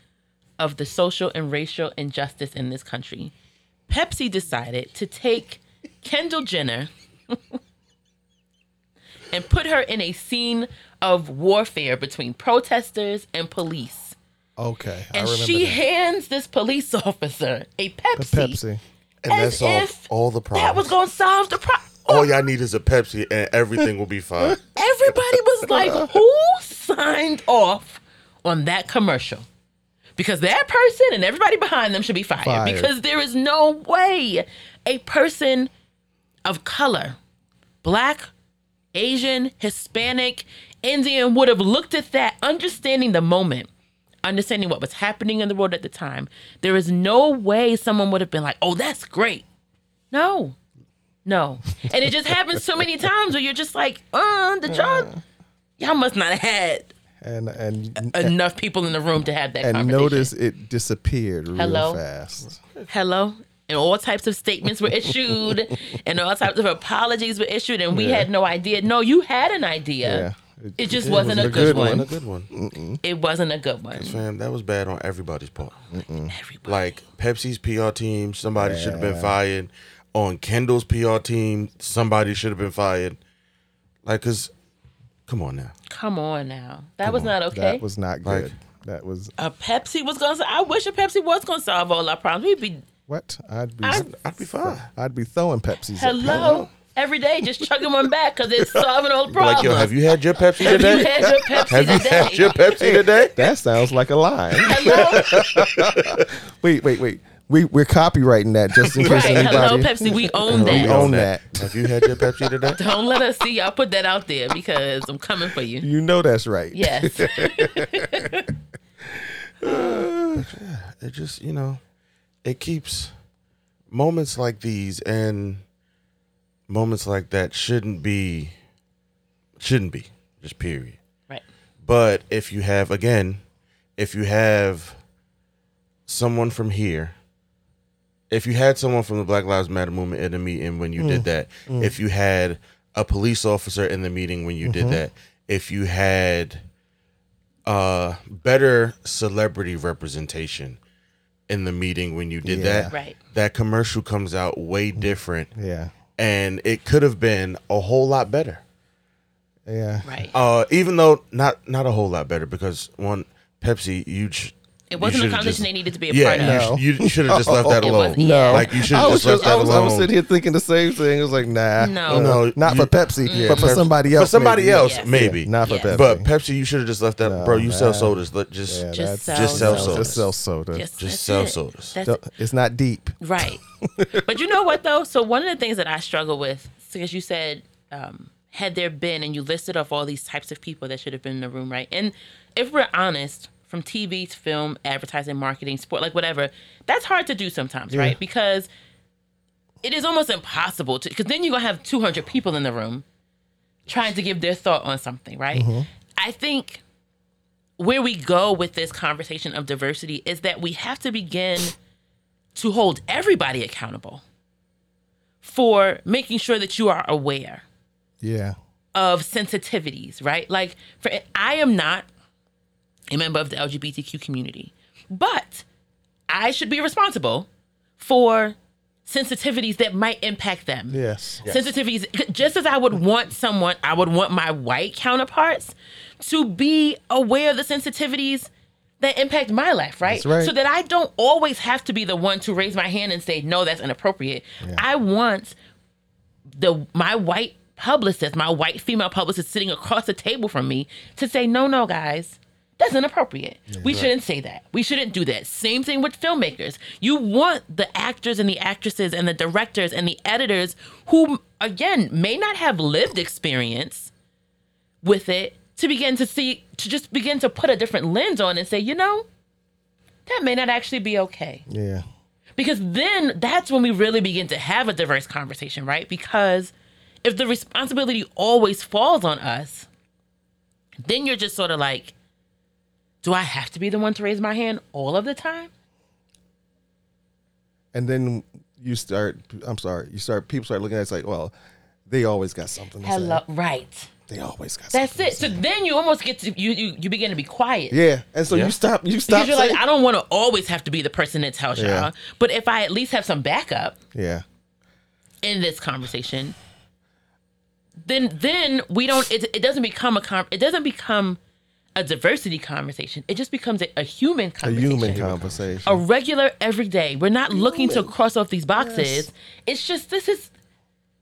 of the social and racial injustice in this country, Pepsi decided to take Kendall Jenner and put her in a scene of warfare between protesters and police. Okay. I And remember she that. hands this police officer a Pepsi. Pepsi. And As that solved if all the problems. That was going to solve the problem. all y'all need is a Pepsi and everything will be fine. Everybody was like, who signed off on that commercial? Because that person and everybody behind them should be fired. Fired. Because there is no way a person of color, black, Asian, Hispanic, Indian would have looked at that, understanding the moment, understanding what was happening in the world at the time. There is no way someone would have been like, oh, that's great. No. No. And it just happens so many times where you're just like, uh, the job, y'all must not have had And and enough people in the room to have that and notice it disappeared real Hello? fast. hello and all types of statements were issued and all types of apologies were issued and we Yeah. had no idea no you had an idea Yeah. it just it wasn't was a a good, good one. And a good one. it wasn't a good one Fam, that was bad on everybody's part. Everybody. Like Pepsi's PR team, somebody should have been fired. On Kendall's PR team, somebody should have been fired. Like, cause, come on now. come on now that was not okay That was not Like- good. that was a pepsi was gonna i wish a pepsi was gonna solve all our problems we'd be what? I'd be I- I'd be fine. I'd be throwing Pepsis. at hello every day just chugging one back because it's solving all the Be like, problems yo, have you had your Pepsi Have you today? had your pepsi Have you had your Pepsi today? That sounds like a lie. hello wait, wait, wait. We we're copywriting that just in case right anybody. hello pepsi we own that. We own that. Have you had your Pepsi today? don't let us see y'all put that out there because i'm coming for you You know that's right. yes it just you know it keeps moments like these and moments like that shouldn't be shouldn't be just period. Right. But if you have again if you have someone from here if you had someone from the black lives matter movement in the meeting when you did that if you had a police officer in the meeting when you did that if you had uh better celebrity representation in the meeting when you did Yeah. that Right. that commercial comes out way different Yeah. and it could have been a whole lot better Yeah. right uh, even though not not a whole lot better because one Pepsi, you sh- It wasn't you a should've conversation just- they needed to be a yeah, part of. No. you, sh- you should have just left that It alone. wasn't- yeah. Like you should I have was just left just, I that was, I was alone. sitting here thinking the same thing. It was like, nah, No. No, not you- for Pepsi, Yeah, but for Pepsi- somebody else. For somebody maybe. else, Yes. maybe. not for Yes. Pepsi. But Pepsi, you should have just left that, No, bro. You sell man. sodas. Let just yeah, Just that's- sell Just sell sodas. sodas. Just sell soda. Yes, just that's sell it. sodas. That's Don't- It's not deep. Right. but you know what though? So one of the things that I struggle with, because you said, um, had there been, and you listed off all these types of people that should have been in the room, right? And if we're honest, from TV to film, advertising, marketing, sport, like whatever, that's hard to do sometimes, right? Because it is almost impossible to, because then you're gonna have 200 people in the room trying to give their thought on something, right? Mm-hmm. I think where we go with this conversation of diversity is that we have to begin to hold everybody accountable for making sure that you are aware Yeah. of sensitivities, right? Like for I am not a member of the LGBTQ community, but I should be responsible for sensitivities that might impact them. Yes. Sensitivities just as I would want someone, I would want my white counterparts to be aware of the sensitivities that impact my life, right? That's right. So that I don't always have to be the one to raise my hand and say, no, that's inappropriate. I want the my white publicist, my white female publicist sitting across the table from me to say, no, no, guys, that's inappropriate. we shouldn't say that. We shouldn't do that. Same thing with filmmakers. You want the actors and the actresses and the directors and the editors who, again, may not have lived experience with it to begin to see, to just begin to put a different lens on and say, you know, that may not actually be okay Yeah. because then that's when we really begin to have a diverse conversation, right? Because if the responsibility always falls on us, then you're just sort of like, do I have to be the one to raise my hand all of the time? And then you start. I'm sorry. You start. People start looking at it, it's like, well, they always got something to Hello, say. right? They always got. Something. That's it. to So then you almost get to you you, you begin to be quiet. yeah, and so Yeah. you stop. You stop. Because you're saying, like, I don't want to always have to be the person that tells y'all. But if I at least have some backup, yeah. in this conversation, then then we don't. It, it doesn't become a com. It doesn't become a diversity conversation. It just becomes a, a human A conversation. human conversation. a regular everyday. We're not looking to cross off these boxes. It's just this is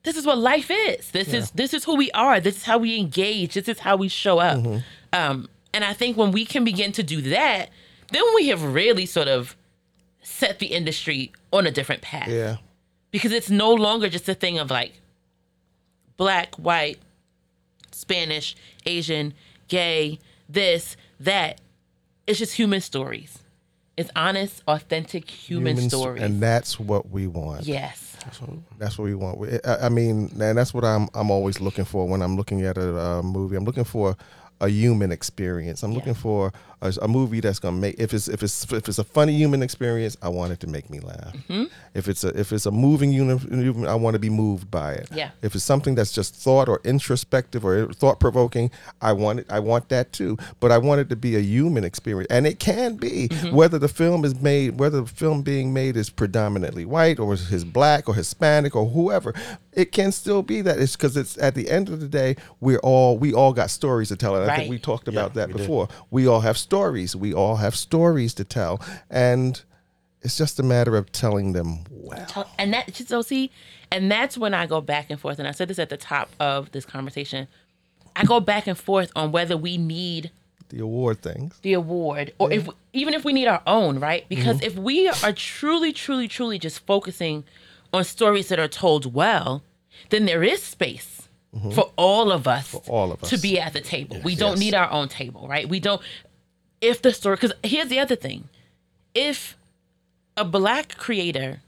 this is what life is. This is this is who we are. This is how we engage. This is how we show up. Mm-hmm. Um, and I think when we can begin to do that, then we have really sort of set the industry on a different path yeah. because it's no longer just a thing of like black, white, Spanish, Asian, gay, this, that. It's just human stories. It's honest, authentic human, Humans- stories. and that's what we want. yes. That's what we want. We- I, I mean, and that's what I'm. I'm always looking for when I'm looking at a, uh movie. I'm looking for a human experience. I'm looking for a, a movie that's gonna make. If it's if it's if it's a funny human experience, I want it to make me laugh. Mm-hmm. If it's a if it's a moving human, I want to be moved by it. Yeah. If it's something that's just thought or introspective or thought provoking, I want it. I want that too. But I want it to be a human experience, and it can be Mm-hmm. whether the film is made, whether the film being made is predominantly white or is black or Hispanic or whoever. It can still be that. It's because it's at the end of the day, we're all we all got stories to tell. And I think we talked about that we did. before. We all have stories. We all have stories to tell, and it's just a matter of telling them well. And that so see, and that's when I go back and forth. And I said this at the top of this conversation. I go back and forth on whether we need The award things. the award or if mm-hmm. even if we need our own right because mm-hmm. if we are truly truly truly just focusing on stories that are told well then there is space mm-hmm. for all of us for all of us, to be at the table we don't yes. need our own table right we don't if the story because here's the other thing if a black creator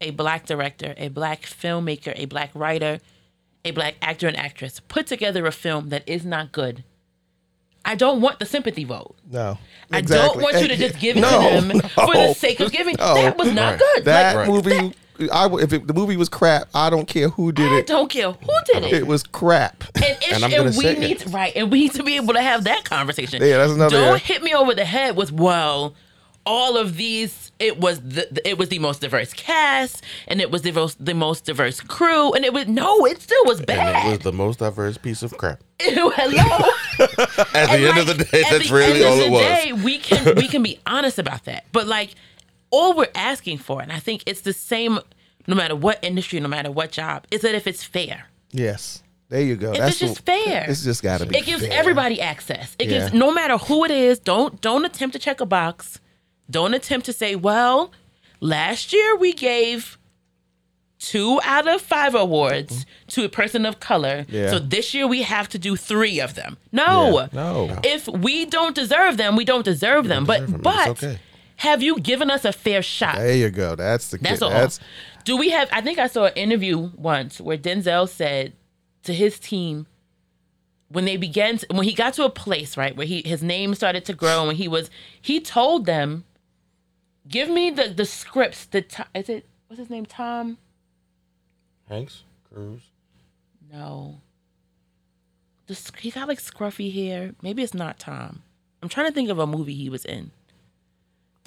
a black director a black filmmaker a black writer a black actor and actress put together a film that is not good I don't want the sympathy vote. No, Exactly. I don't want you to just give it No, to them for the sake of giving. no. That was not Right. good. That Like, movie, I w if it, the movie was crap, I don't care who did I it. don't care who did it. It was crap. and, it, And and, we say need to, right, and we need to be able to have that conversation. Yeah, that's another- Don't yeah. hit me over the head with well, all of these. It was the the- it was the most diverse cast, and it was the most the most diverse crew, and it was no, it still was And bad. it was the most diverse piece of crap. Ew, hello. At the And, end like, of the day, that's the really end of all the it was. Day, we can we can be honest about that. But like all we're asking for, and I think it's the same no matter what industry, no matter what job, is that if it's fair. Yes, there you go. If That's it's just what- fair. It's just got to be. It gives fair. everybody access. It gives no matter who it is, don't don't attempt to check a box. Don't attempt to say, well, last year we gave two out of five awards mm-hmm. to a person of color. Yeah. So this year we have to do three of them. No. Yeah, no. If we don't deserve them, we don't deserve them. but deserve them. but okay. Have you given us a fair shot? There you go. That's the. That's kid. all. That's Do we have? I think I saw an interview once where Denzel said to his team when they began to, when he got to a place right where he his name started to grow and he was he told them, "Give me the the scripts. The to- is it what's his name? Tom? Hanks, Cruz. No. The, he got like scruffy hair. Maybe it's not Tom. I'm trying to think of a movie he was in.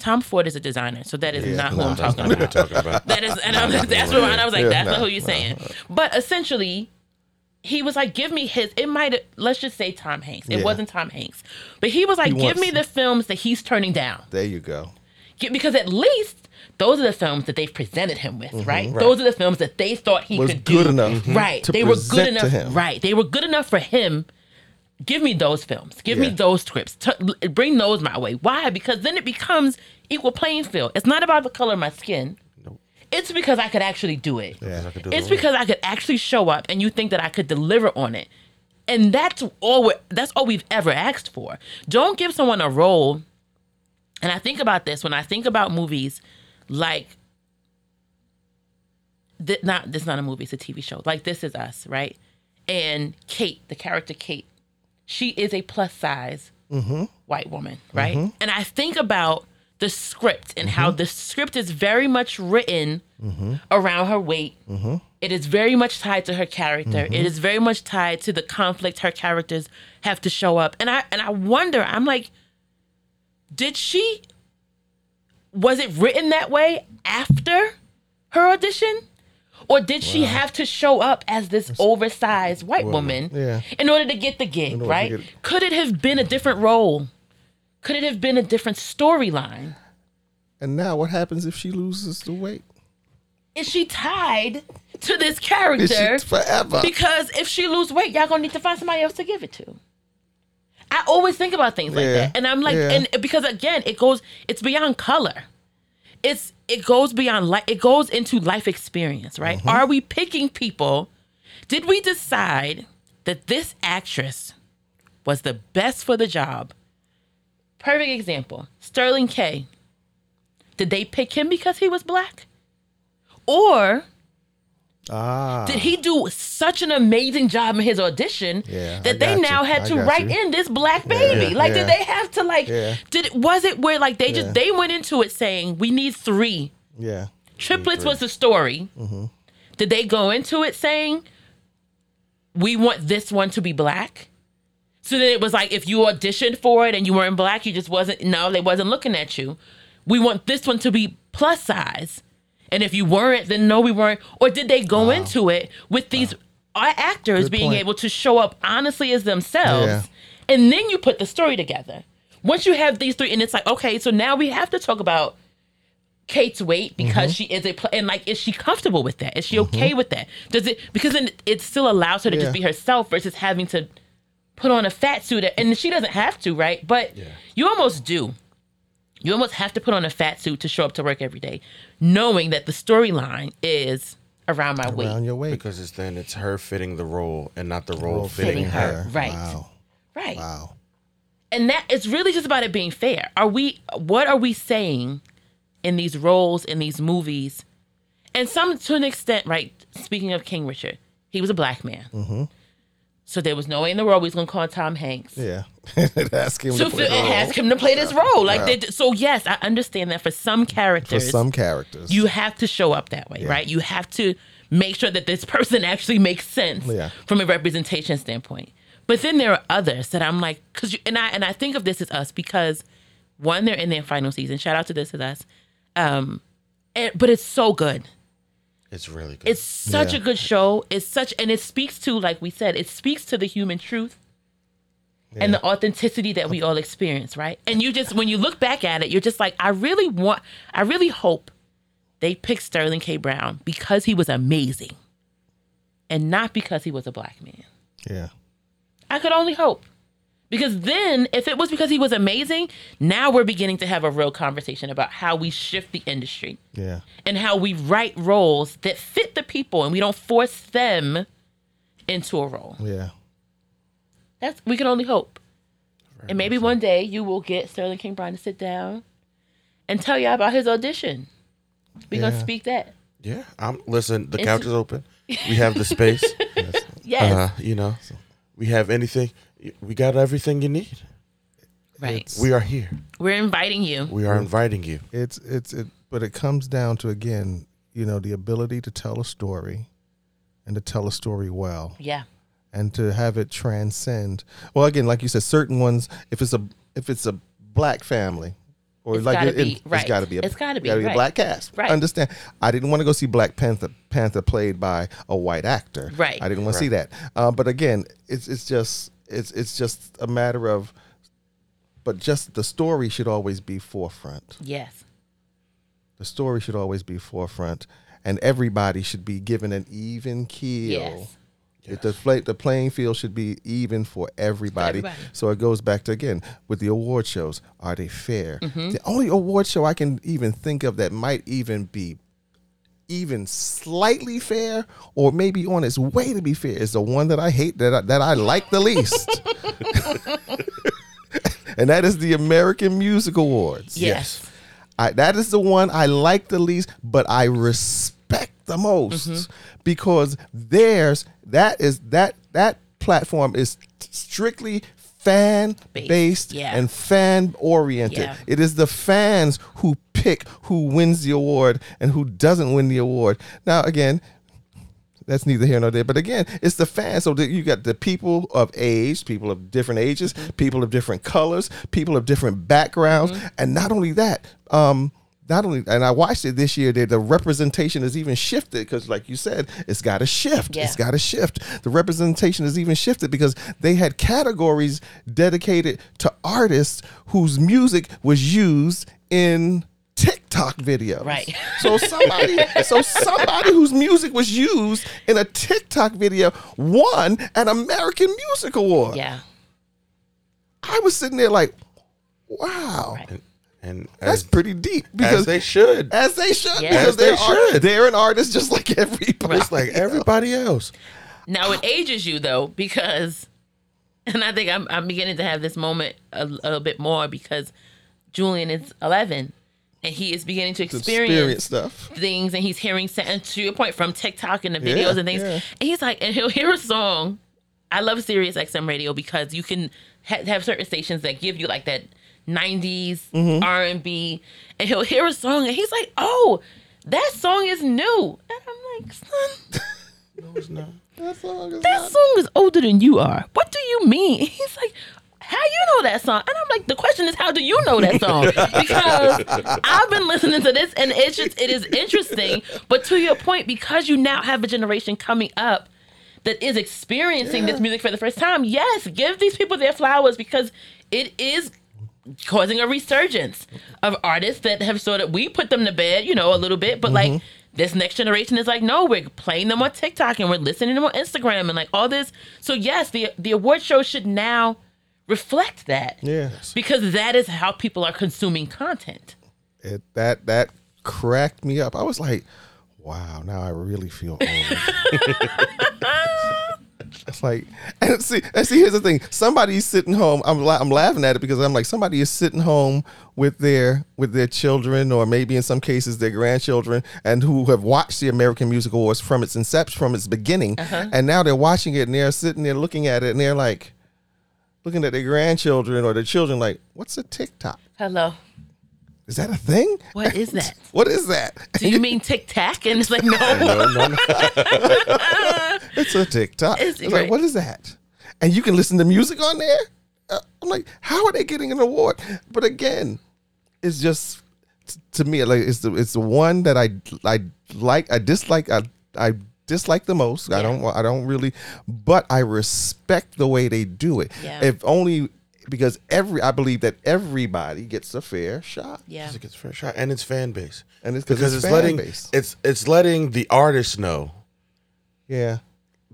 Tom Ford is a designer, so that is not who I'm talking about. talking about. That is, and I'm, that's what I was like, Yeah, that's no, not who you're saying. But essentially, he was like, give me his. It might, let's just say Tom Hanks. It Yeah. wasn't Tom Hanks, but he was like, He give me the films that he's turning down. there you go. Because at least those are the films that they've presented him with, mm-hmm, right? Those are the films that they thought he Was could good do. enough right? they were good enough, right? They were good enough for him. Give me those films. Give me those scripts. T- bring those my way. Why? Because then it becomes equal playing field. It's not about the color of my skin. It's because I could actually do it. Yeah. I could do It's because I could actually show up and you think that I could deliver on it. And that's all that's all we've ever asked for. Don't give someone a role. And I think about this when I think about movies like th- not this is not a movie, it's a TV show. Like This Is Us, right? And Kate, the character Kate, she is a plus size mm-hmm. white woman, right? Mm-hmm. And I think about the script and how mm-hmm. the script is very much written around her weight. It is very much tied to her character. It is very much tied to the conflict her characters have to show up. And I and I wonder, I'm like, did she was it written that way after her audition? Or did she have to show up as this oversized white woman Yeah. in order to get the gig, right? get. Could it have been a different role? Could it have been a different storyline? And now what happens if she loses the weight? Is she tied to this Is character? forever? Because if she lose weight, y'all gonna need to find somebody else to give it to. I always think about things like Yeah. that, and I'm like, Yeah. and because again, it goes, it's beyond color. It's it goes beyond life. It goes into life experience, right? Mm-hmm. Are we picking people? Did we decide that this actress was the best for the job? Perfect example: Sterling K. Did they pick him because he was black, or ah, did he do such an amazing job in his audition Yeah, that they now you. had to write you. in this black baby? Yeah, like, yeah. did they have to like? Did was it where like they just they went into it saying we need three yeah. triplets was the story? Mm-hmm. Did they go into it saying we want this one to be black? So then it was like if you auditioned for it and you weren't black, you just wasn't. No, they wasn't looking at you. We want this one to be plus size, and if you weren't, then no, we weren't. Or did they go into it with these a- actors Good being point. able to show up honestly as themselves, Yeah. and then you put the story together? Once you have these three, and it's like okay, so now we have to talk about Kate's weight because Mm-hmm. she is a pl- and like is she comfortable with that? Is she okay with that? Does it because then it still allows her to Yeah. just be herself versus having to put on a fat suit and she doesn't have to, right? But you almost do. You almost have to put on a fat suit to show up to work every day, knowing that the storyline is around my weight. Around your weight. because it's then it's her fitting the role and not the role, Role fitting, fitting her. her. Right. Wow. Right. Wow. and that it's really just about it being fair. Are we what are we saying in these roles in these movies? And some to an extent, right? Speaking of King Richard, he was a black man. Mm-hmm. So there was no way in the world we was gonna call Tom Hanks Yeah. Ask him to to play ask him to play this role. Like they, so, yes, I understand that for some characters, for some characters. you have to show up that way, right? You have to make sure that this person actually makes sense Yeah. from a representation standpoint. But then there are others that I'm like, because and I and I think of This Is Us because one, they're in their final season. Shout out to This Is Us, um, and, but it's so good. It's really good. It's such Yeah. a good show. It's such, and it speaks to, like we said, it speaks to the human truth and the authenticity that we all experience, right? And you just, when you look back at it, you're just like, I really want, I really hope they picked Sterling K. Brown because he was amazing and not because he was a black man. yeah. I could only hope. Because then, if it was because he was amazing, now we're beginning to have a real conversation about how we shift the industry Yeah. and how we write roles that fit the people and we don't force them into a role. Yeah. That's we can only hope. and maybe one day you will get Sterling King Brown to sit down and tell y'all about his audition. We're gonna speak that. yeah. I'm listen. The It's- couch is open. We have the space. Yes. uh, you know, we have anything. We got everything you need. right. We are here. We're inviting you. We are inviting you. It's it's it but it comes down to again, you know, the ability to tell a story and to tell a story well. Yeah. And to have it transcend. Well, again, like you said, certain ones. If it's a if it's a black family, or It's like gotta it- it- be- right. it's got to be a It's gotta be, a right. black cast. Right. Understand? I didn't want to go see Black Panther Panther played by a white actor. Right. I didn't want to see that. Uh, but again, it's it's just it's it's just a matter of. But just the story should always be forefront. Yes. The story should always be forefront, and everybody should be given an even keel. Yes. It- The, play, the playing field should be even for everybody. everybody. So it goes back to again with the award shows. Are they fair? Mm-hmm. The only award show I can even think of that might even be even slightly fair, or maybe on its way to be fair, is the one that I hate that I, that I like the least, and that is the American Music Awards. Yes. I, that is the one I like the least, but I respect the most Mm-hmm. Because theirs that is that that platform is strictly fan Based, yeah. and fan oriented. Yeah. It is the fans who pick who wins the award and who doesn't win the award. Now again, that's neither here nor there. But again, it's the fans. So you got the people of age, people of different ages, people of different colors, people of different backgrounds, and not only that, um, not only and I watched it this year. That the representation has even shifted because, like you said, it's got to shift. Yeah. It's got to shift. The representation has even shifted because they had categories dedicated to artists whose music was used in TikTok videos. Right. So somebody, so somebody whose music was used in a TikTok video won an American Music Award. Yeah. I was sitting there like, wow, Right. And that's as, pretty deep as because they should. as they should Yeah. because As they they're, art- should. they're an artist just like everybody. It's like everybody else. Now it ages you though because, and I think I'm I'm beginning to have this moment a, a little bit more because Julian is 11 and he is beginning to experience, experience stuff. things and he's hearing and to your point from TikTok and the Yeah, videos and things yeah. and he's like and he'll hear a song. I love Sirius XM radio because you can ha- have certain stations that give you like that 90s Mm-hmm. R&B and he'll hear a song and he's like, "Oh, that song is new." And I'm like, "Son, No, it's not. That song is that not- song is older than you are. What do you mean? He's like, how you know that song? And I'm like, the question is, how do you know that song? Because I've been listening to this, and it's just it is interesting. But to your point, because you now have a generation coming up that is experiencing this music for the first time, yes, give these people their flowers because it is causing a resurgence of artists that have sort of we put them to bed, you know, a little bit, but like mm-hmm. this next generation is like, no, we're playing them on TikTok and we're listening to them on Instagram and like all this. So yes, the the award show should now reflect that. Yeah. Because that is how people are consuming content. It, that that cracked me up. I was like, wow, now I really feel old. it's like, and see, and see, here's the thing: somebody's sitting home. I'm la- I'm laughing at it because I'm like, somebody is sitting home with their with their children, or maybe in some cases their grandchildren, and who have watched the American Music Awards from its inception, from its beginning, uh-huh. and now they're watching it and they're sitting there looking at it and they're like, looking at their grandchildren or their children, like, what's a TikTok? Hello. Is that a thing? What is that? What is that? Do you mean Tic Tac? And it's like, no. No, no, no. It's a TikTok. It's- It's, like, what is that? And you can listen to music on there. Uh, I'm like, how are they getting an award? But again, it's just t- to me like it's the it's the one that I I like. I dislike. I I dislike the most. I don't. I don't really. But I respect the way they do it. Yeah. If only because every I believe that everybody gets a fair shot. Yeah. It's a fair shot, and it's fan base. And it's because it's, it's letting base. it's it's letting the artists know Yeah.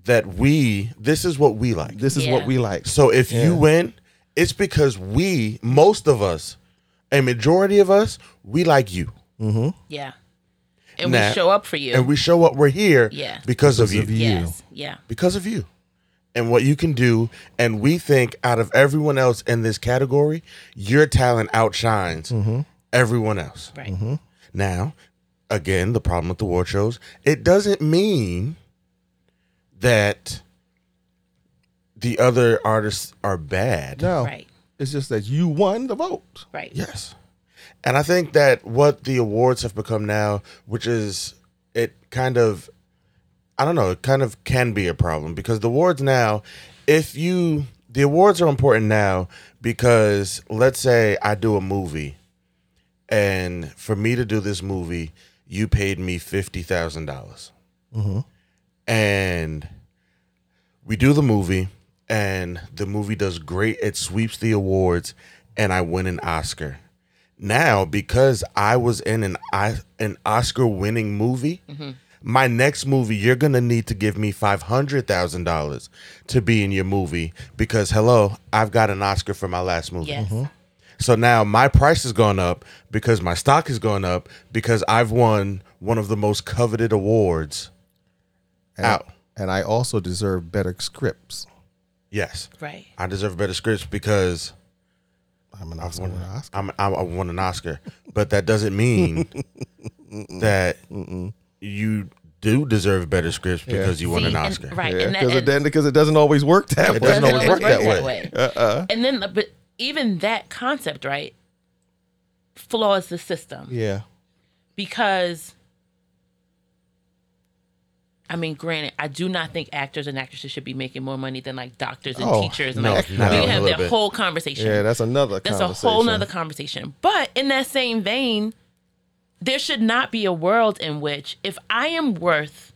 that we this is what we like. This is Yeah. what we like. So if Yeah. you win, it's because we, most of us, a majority of us, we like you, mm-hmm. Yeah. And Nah. we show up for you. and we show up. We're here Yeah. because, of you, of you. yes. Yeah. because of you, and what you can do. And we think out of everyone else in this category, your talent outshines mm-hmm. everyone else. Right. Mm-hmm. Now, again, the problem with the award shows, it doesn't mean that the other artists are bad. No. Right. It's just that you won the vote. Right. Yes. And I think that what the awards have become now, which is it kind of I don't know, it kind of can be a problem because the awards now, if you the awards are important now because let's say I do a movie and for me to do this movie, you paid me fifty thousand dollars. Mm-hmm. And we do the movie and the movie does great. It sweeps the awards and I win an Oscar. now because I was in an I an Oscar winning movie. Mm-hmm. My next movie, you're gonna need to give me five hundred thousand dollars to be in your movie because hello, I've got an Oscar for my last movie. Yes. Mm-hmm. So now my price has gone up because my stock has gone up because I've won one of the most coveted awards And, out. and I also deserve better scripts. Yes, Right. I deserve better scripts because I'm an Oscar. winner. Oscar. I'm, I I won an Oscar, but that doesn't mean that you do deserve better scripts because you won See, an Oscar. right. And that, because it, doesn't- 'cause it doesn't always work that It way. doesn't always work that way. Uh-uh. And then, but even that concept, right, flaws the system Yeah. because. I mean, granted, I do not think actors and actresses should be making more money than like doctors and Oh, teachers. And no, like, not we even have little that bit. whole conversation. Yeah, that's another That's a whole nother conversation. But in that same vein, there should not be a world in which if I am worth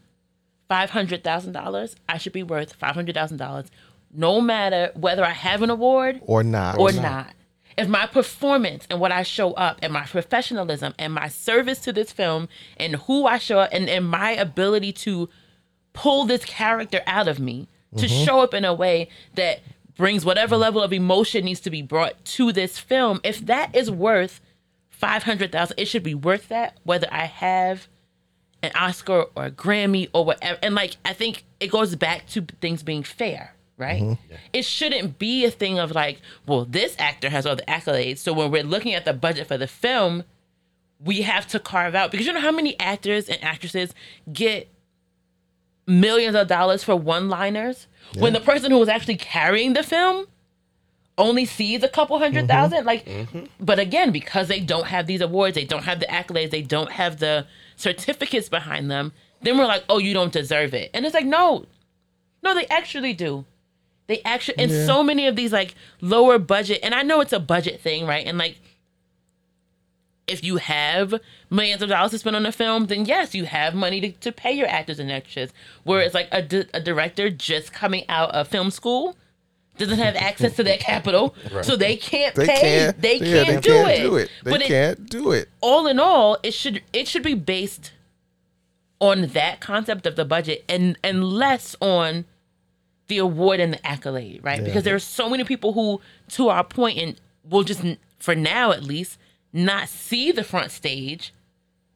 five hundred thousand dollars, I should be worth five hundred thousand dollars, no matter whether I have an award Or not. or not. If my performance and what I show up and my professionalism and my service to this film and who I show up and, and my ability to pull this character out of me to mm-hmm. show up in a way that brings whatever level of emotion needs to be brought to this film, if that is worth five hundred thousand, it should be worth that, whether I have an Oscar or a Grammy or whatever. And like I think it goes back to things being fair, right? Mm-hmm. It shouldn't be a thing of like, well, this actor has all the accolades. So when we're looking at the budget for the film, we have to carve out because you know how many actors and actresses get millions of dollars for one-liners when the person who was actually carrying the film only sees a couple 100 mm-hmm. thousand. like mm-hmm. but again because they don't have these awards they don't have the accolades they don't have the certificates behind them then we're like oh you don't deserve it and it's like no no they actually do they actually and Yeah. so many of these like lower budget and i know it's a budget thing right and like if you have millions of dollars to spend on a film, then yes, you have money to, to pay your actors and actresses. Whereas like a, di- a director just coming out of film school doesn't have access to that capital, so they can't They pay. can't. they yeah, can't, they do, can't it. do it. They but can't do it. all in all, it should it should be based on that concept of the budget and and less on the award and the accolade, right? Because there are so many people who, to our point, and will just for now at least not see the front stage,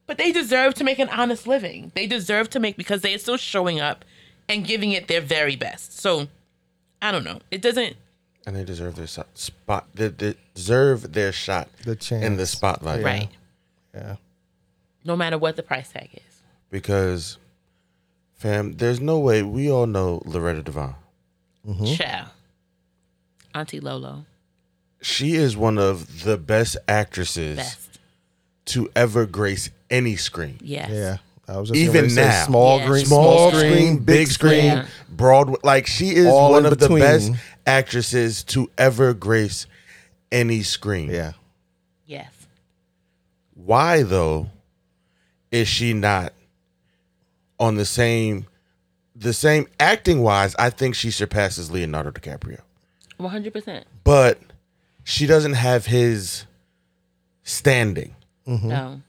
but they deserve to make an honest living. They deserve to make because they are still showing up and giving it their very best. So I don't know. It doesn't. and they deserve their so- spot. They, they deserve their shot The chance. in the spotlight, Right. Yeah. No matter what the price tag is. Because, fam, there's no way we all know Loretta Devine. Mm-hmm. Ciao. Auntie Lolo. She is one of the best actresses Best. to ever grace any screen. Yes. Yeah. I was just Even getting ready to say now. small Yeah. screen, Small screen, big screen, Yeah. Broadway. Like she is All one in of the best actresses to ever grace any screen. Yeah. Yes. Why though is she not on the same the same acting wise? I think she surpasses Leonardo DiCaprio. One hundred percent. But she doesn't have his standing. Mm-hmm. No.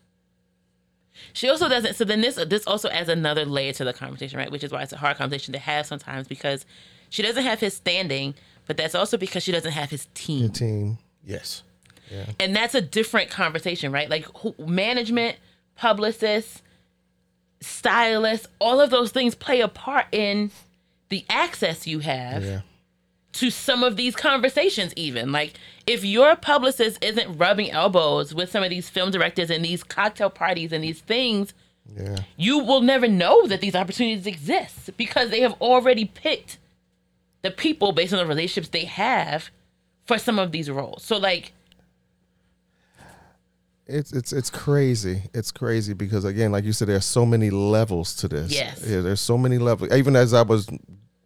She also doesn't. So then this this also adds another layer to the conversation, right? Which is why it's a hard conversation to have sometimes because she doesn't have his standing, but that's also because she doesn't have his team, Team. Yes. Yeah. and that's a different conversation, right? Like who, management, publicists, stylists, all of those things play a part in the access you have Yeah. To some of these conversations even like if your publicist isn't rubbing elbows with some of these film directors and these cocktail parties and these things Yeah. you will never know that these opportunities exist because they have already picked the people based on the relationships they have for some of these roles so like It's it's it's crazy. It's crazy because again, like you said, there's so many levels to this. Yes. Yeah, there's so many levels. Even as I was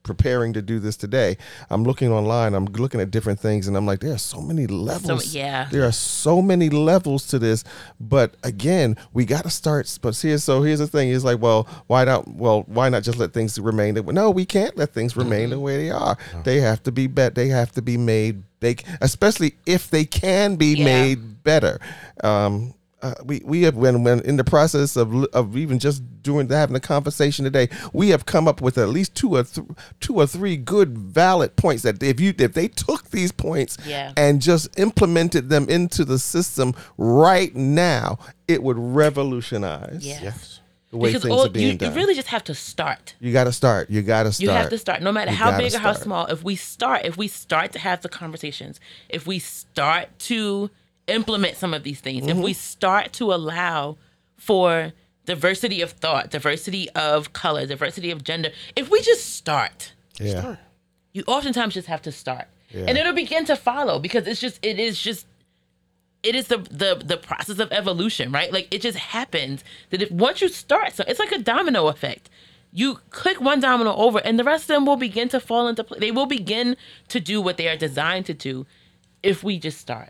preparing to do this today, I'm looking online, I'm looking at different things, and I'm like, there are so many levels. yeah. There are so many levels to this. But again, we got to start. But here, so here's the thing: is like, well, why not? Well, why not just let things remain? The, no, we can't let things remain the way they are. They have to be bet. They have to be made. They, especially if they can be Yeah. made better. Um, uh, we we have when when in the process of of even just doing having a conversation today, we have come up with at least two or th- two or three good valid points that if you if they took these points Yeah. and just implemented them into the system right now, it would revolutionize Yeah. Yes. the way because things all, are being you, you really just have to start. you got to start. You got to start. You have to start, no matter You how gotta big or how small. If we start, if we start to have the conversations, if we start to implement some of these things, if Mm-hmm. we start to allow for diversity of thought, diversity of color, diversity of gender, if we just start, Yeah. you oftentimes just have to start, Yeah. and it'll begin to follow because it's just it is just it is the the the process of evolution, right? Like it just happens that if once you start, so it's like a domino effect. You click one domino over, and the rest of them will begin to fall into place. They will begin to do what they are designed to do if we just start.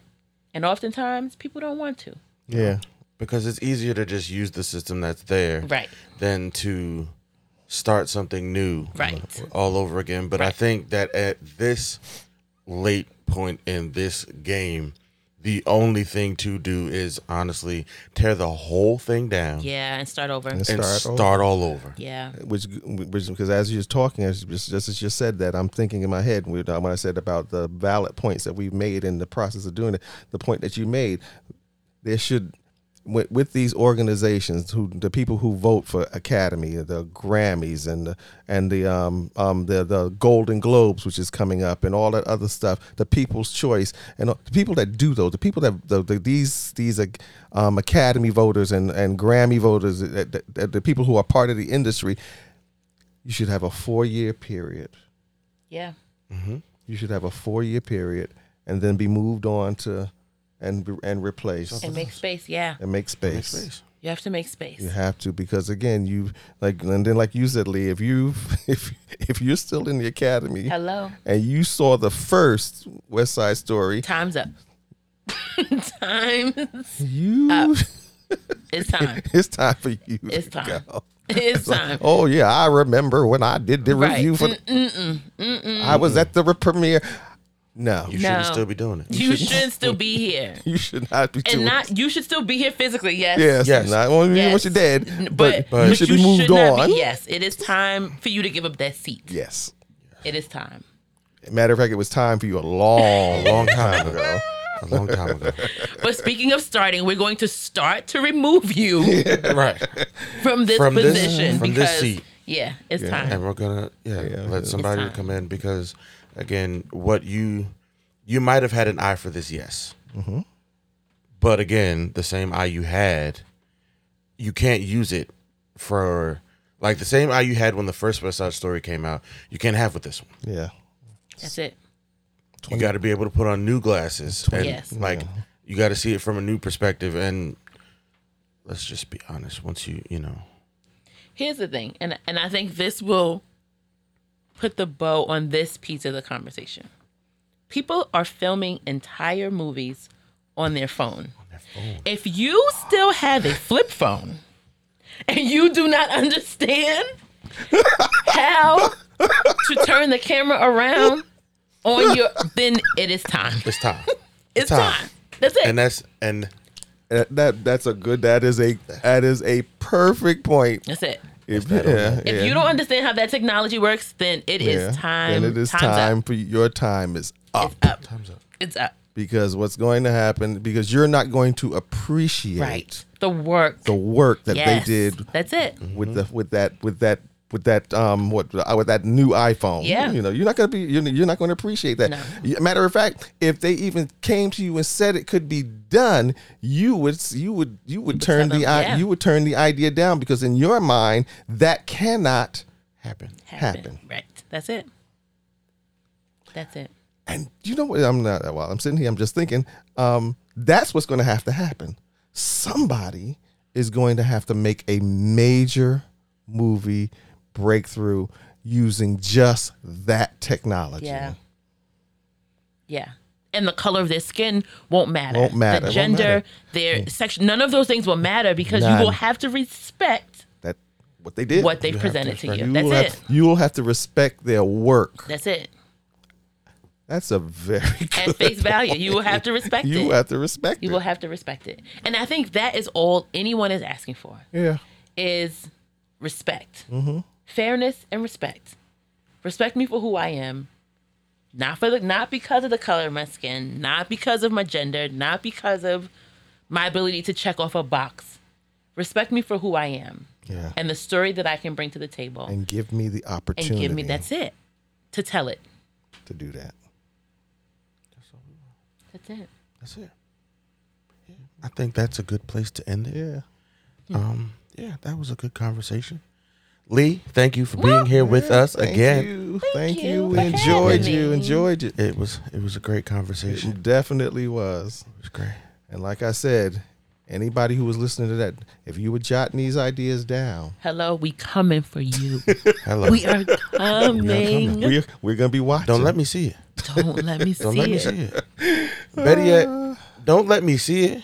And oftentimes, people don't want to. Yeah. Because it's easier to just use the system that's there Right. than to start something new Right. all over again. But I think that at this late point in this game, the only thing to do is honestly tear the whole thing down Yeah, and start over. And and Start over. all over. Yeah. which which because as you was talking, as just, just as you said that, I'm thinking in my head when uh, when I said about the valid points that we've made in the process of doing it. The point that you made, there should with, with these organizations who the people who vote for Academy, the Grammys, and the and the um um the the Golden Globes, which is coming up, and all that other stuff, the People's Choice, and the people that do those, the people that the, the, these these uh, um, Academy voters and and Grammy voters, uh, the, the, the people who are part of the industry, you should have a four year period. Yeah. You should have a four year period, and then be moved on to and and replaced And make space. Yeah. and make space. Space. You have to make space. You have to because again, you like and then like you said, Lee, if you if if you're still in the academy Hello. and you saw the first West Side Story, Time's up. Time. you It's time. it's time for you. It's time. Go. It's time. Oh yeah, I remember when I did the Right. review for. The, I was at the premiere. No, You you, shouldn't No. still be doing it. You shouldn't, still be here. You should not be And doing. not you should still be here physically, yes. yes, Yes. not only Yes. once you're dead, but, But, you should be moved not on. yes, it is time for you to give up that seat. Yes. It is time. Matter of fact, it was time for you a long, long time ago. A long time ago. But speaking of starting, we're going to start to remove you right. from this From this- position from this because seat. yeah, it's Yeah. time. and we're gonna yeah, Yeah, let somebody time. come in because again what you you might have had an eye for this yes Mm-hmm. but again the same eye you had you can't use it for like the same eye you had when the first west side story came out you can't have with this one Yeah. That's it. you got to be able to put on new glasses and Yes. like you got to see it from a new perspective and let's just be honest once you you know Here's the thing, and and I think this will put the bow on this piece of the conversation. People are filming entire movies on their phone. If you still have a flip phone and you do not understand how to turn the camera around on your then it is time. it's time It's time. time. That's it. and that's and That, that that's a good. That is a that is a perfect point. That's it. If, that yeah, If you don't understand how that technology works, then it is yeah, time. Then it is time's time Up. for your time is up. It's up. time's up It's up. because what's going to happen because you're not going to appreciate Right. The work. the work that yes. they did That's it. with the with that with that with that um what uh, with that new iPhone. Yeah. you know you're not gonna be you're, you're not going to appreciate that. No. Matter of fact, if they even came to you and said it could be done, you would you would you would turn the yeah. you would turn the idea down because in your mind that cannot happen happen. Right. That's it. That's it. And you know what? I'm not. While I'm sitting here, I'm just thinking. Um, that's what's going to have to happen. Somebody is going to have to make a major movie breakthrough, using just that technology. Yeah. Yeah. And the color of their skin won't matter. Won't matter. The gender, matter. their section, none of those things will matter because you will have to respect That what they did. what You have to presented to you. you That's it. Have, you will have to respect their work. That's it. That's a very good At face value, you will have to respect You it. have to respect you it. will have to respect it. And I think that is all anyone is asking for yeah. is respect. Mm-hmm. Fairness and respect. Respect me for who I am. Not for the not because of the color of my skin, not because of my gender, not because of my ability to check off a box. Respect me for who I am Yeah. and the story that I can bring to the table. And, And give me the opportunity And give me that's it. To tell it. to do that. That's it. That's it. Yeah. I think that's a good place to end it. Yeah. Um, yeah, that was a good conversation. Lee, thank you for being here with us Thank again. You. Thank Thank you you. We for enjoyed having you. me. Enjoyed it. It was it was a great conversation. It definitely was. It was great. And like I said, anybody who was listening to that, if you were jotting these ideas down, Hello, we coming for you. Hello. we are coming. we're, we're going to be watching. don't let me see it. Don't let me see Don't let me it. see it. Better yet, ah. don't let me see it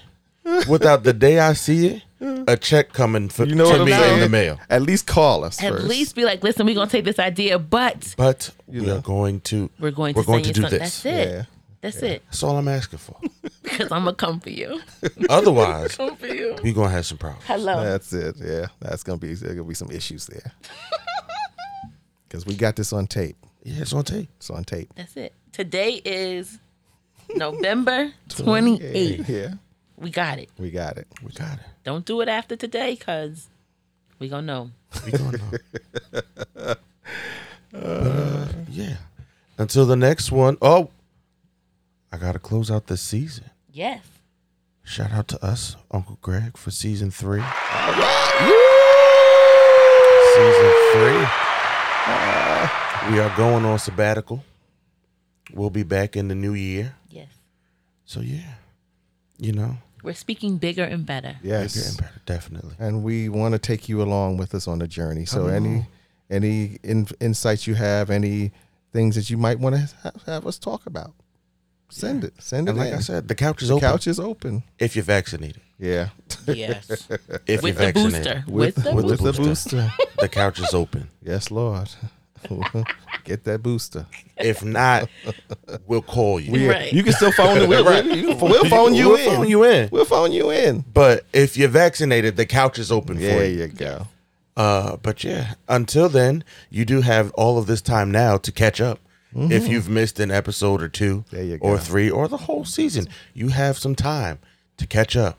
without the day I see it, a check coming for You know to what I'm me in the mail. At least call us At first. least be like, listen, we're gonna take this idea, but But You we know. are going to we're going we're to going to do something. this. That's it. Yeah. That's it. That's all I'm asking for. Because I'm gonna come for you. Otherwise, Come for you. we gonna have some problems. Hello. That's it. Yeah. That's going to be, there going to be some issues there. Because we got this on tape. Yeah, it's on tape. It's on tape. That's it. Today is November 28th. Yeah. We got it. We got it. We got it. Don't do it after today, cause we gonna know. We gonna know. But, uh, yeah. Until the next one. Oh, I gotta close out this season. Yes. Shout out to us, Uncle Greg, for season three. Season three. we are going on sabbatical. We'll be back in the new year. Yes. So yeah, you know, We're speaking bigger and better. bigger Yes. and better, definitely. and we want to take you along with us on the journey. So Come any on. any in, insights you have, any things that you might want to have, have us talk about, send it. Send it. Like in. I said, the couch is the open couch is open. if you're vaccinated. Yeah, Yes. If With you're the vaccinated, booster. with With the with booster. the with the booster. the couch is open. yes, Lord. Get that booster. If not, we'll call you. We, Right. You can still phone. We'll, we'll, we'll phone you we'll in. phone you in. We'll phone you in. But if you're vaccinated, the couch is open for you. There you. you go. Uh, but yeah, until then, you do have all of this time now to catch up. If you've missed an episode or two, Mm-hmm. There you or three, or the whole season, you have some time to catch up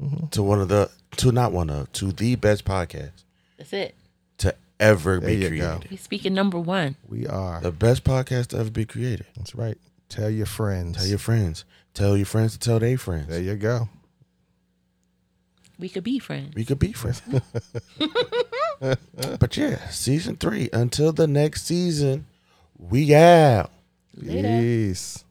Mm-hmm. to one of the to not one of to the best podcast That's it. To ever There be you created. go. We speaking number one. We are. The best podcast to ever be created. That's right. Tell your friends. Tell your friends. Tell your friends to tell their friends. There you go. We could be friends. We could be friends. but yeah, season three. Until the next season, we out. Later. Peace.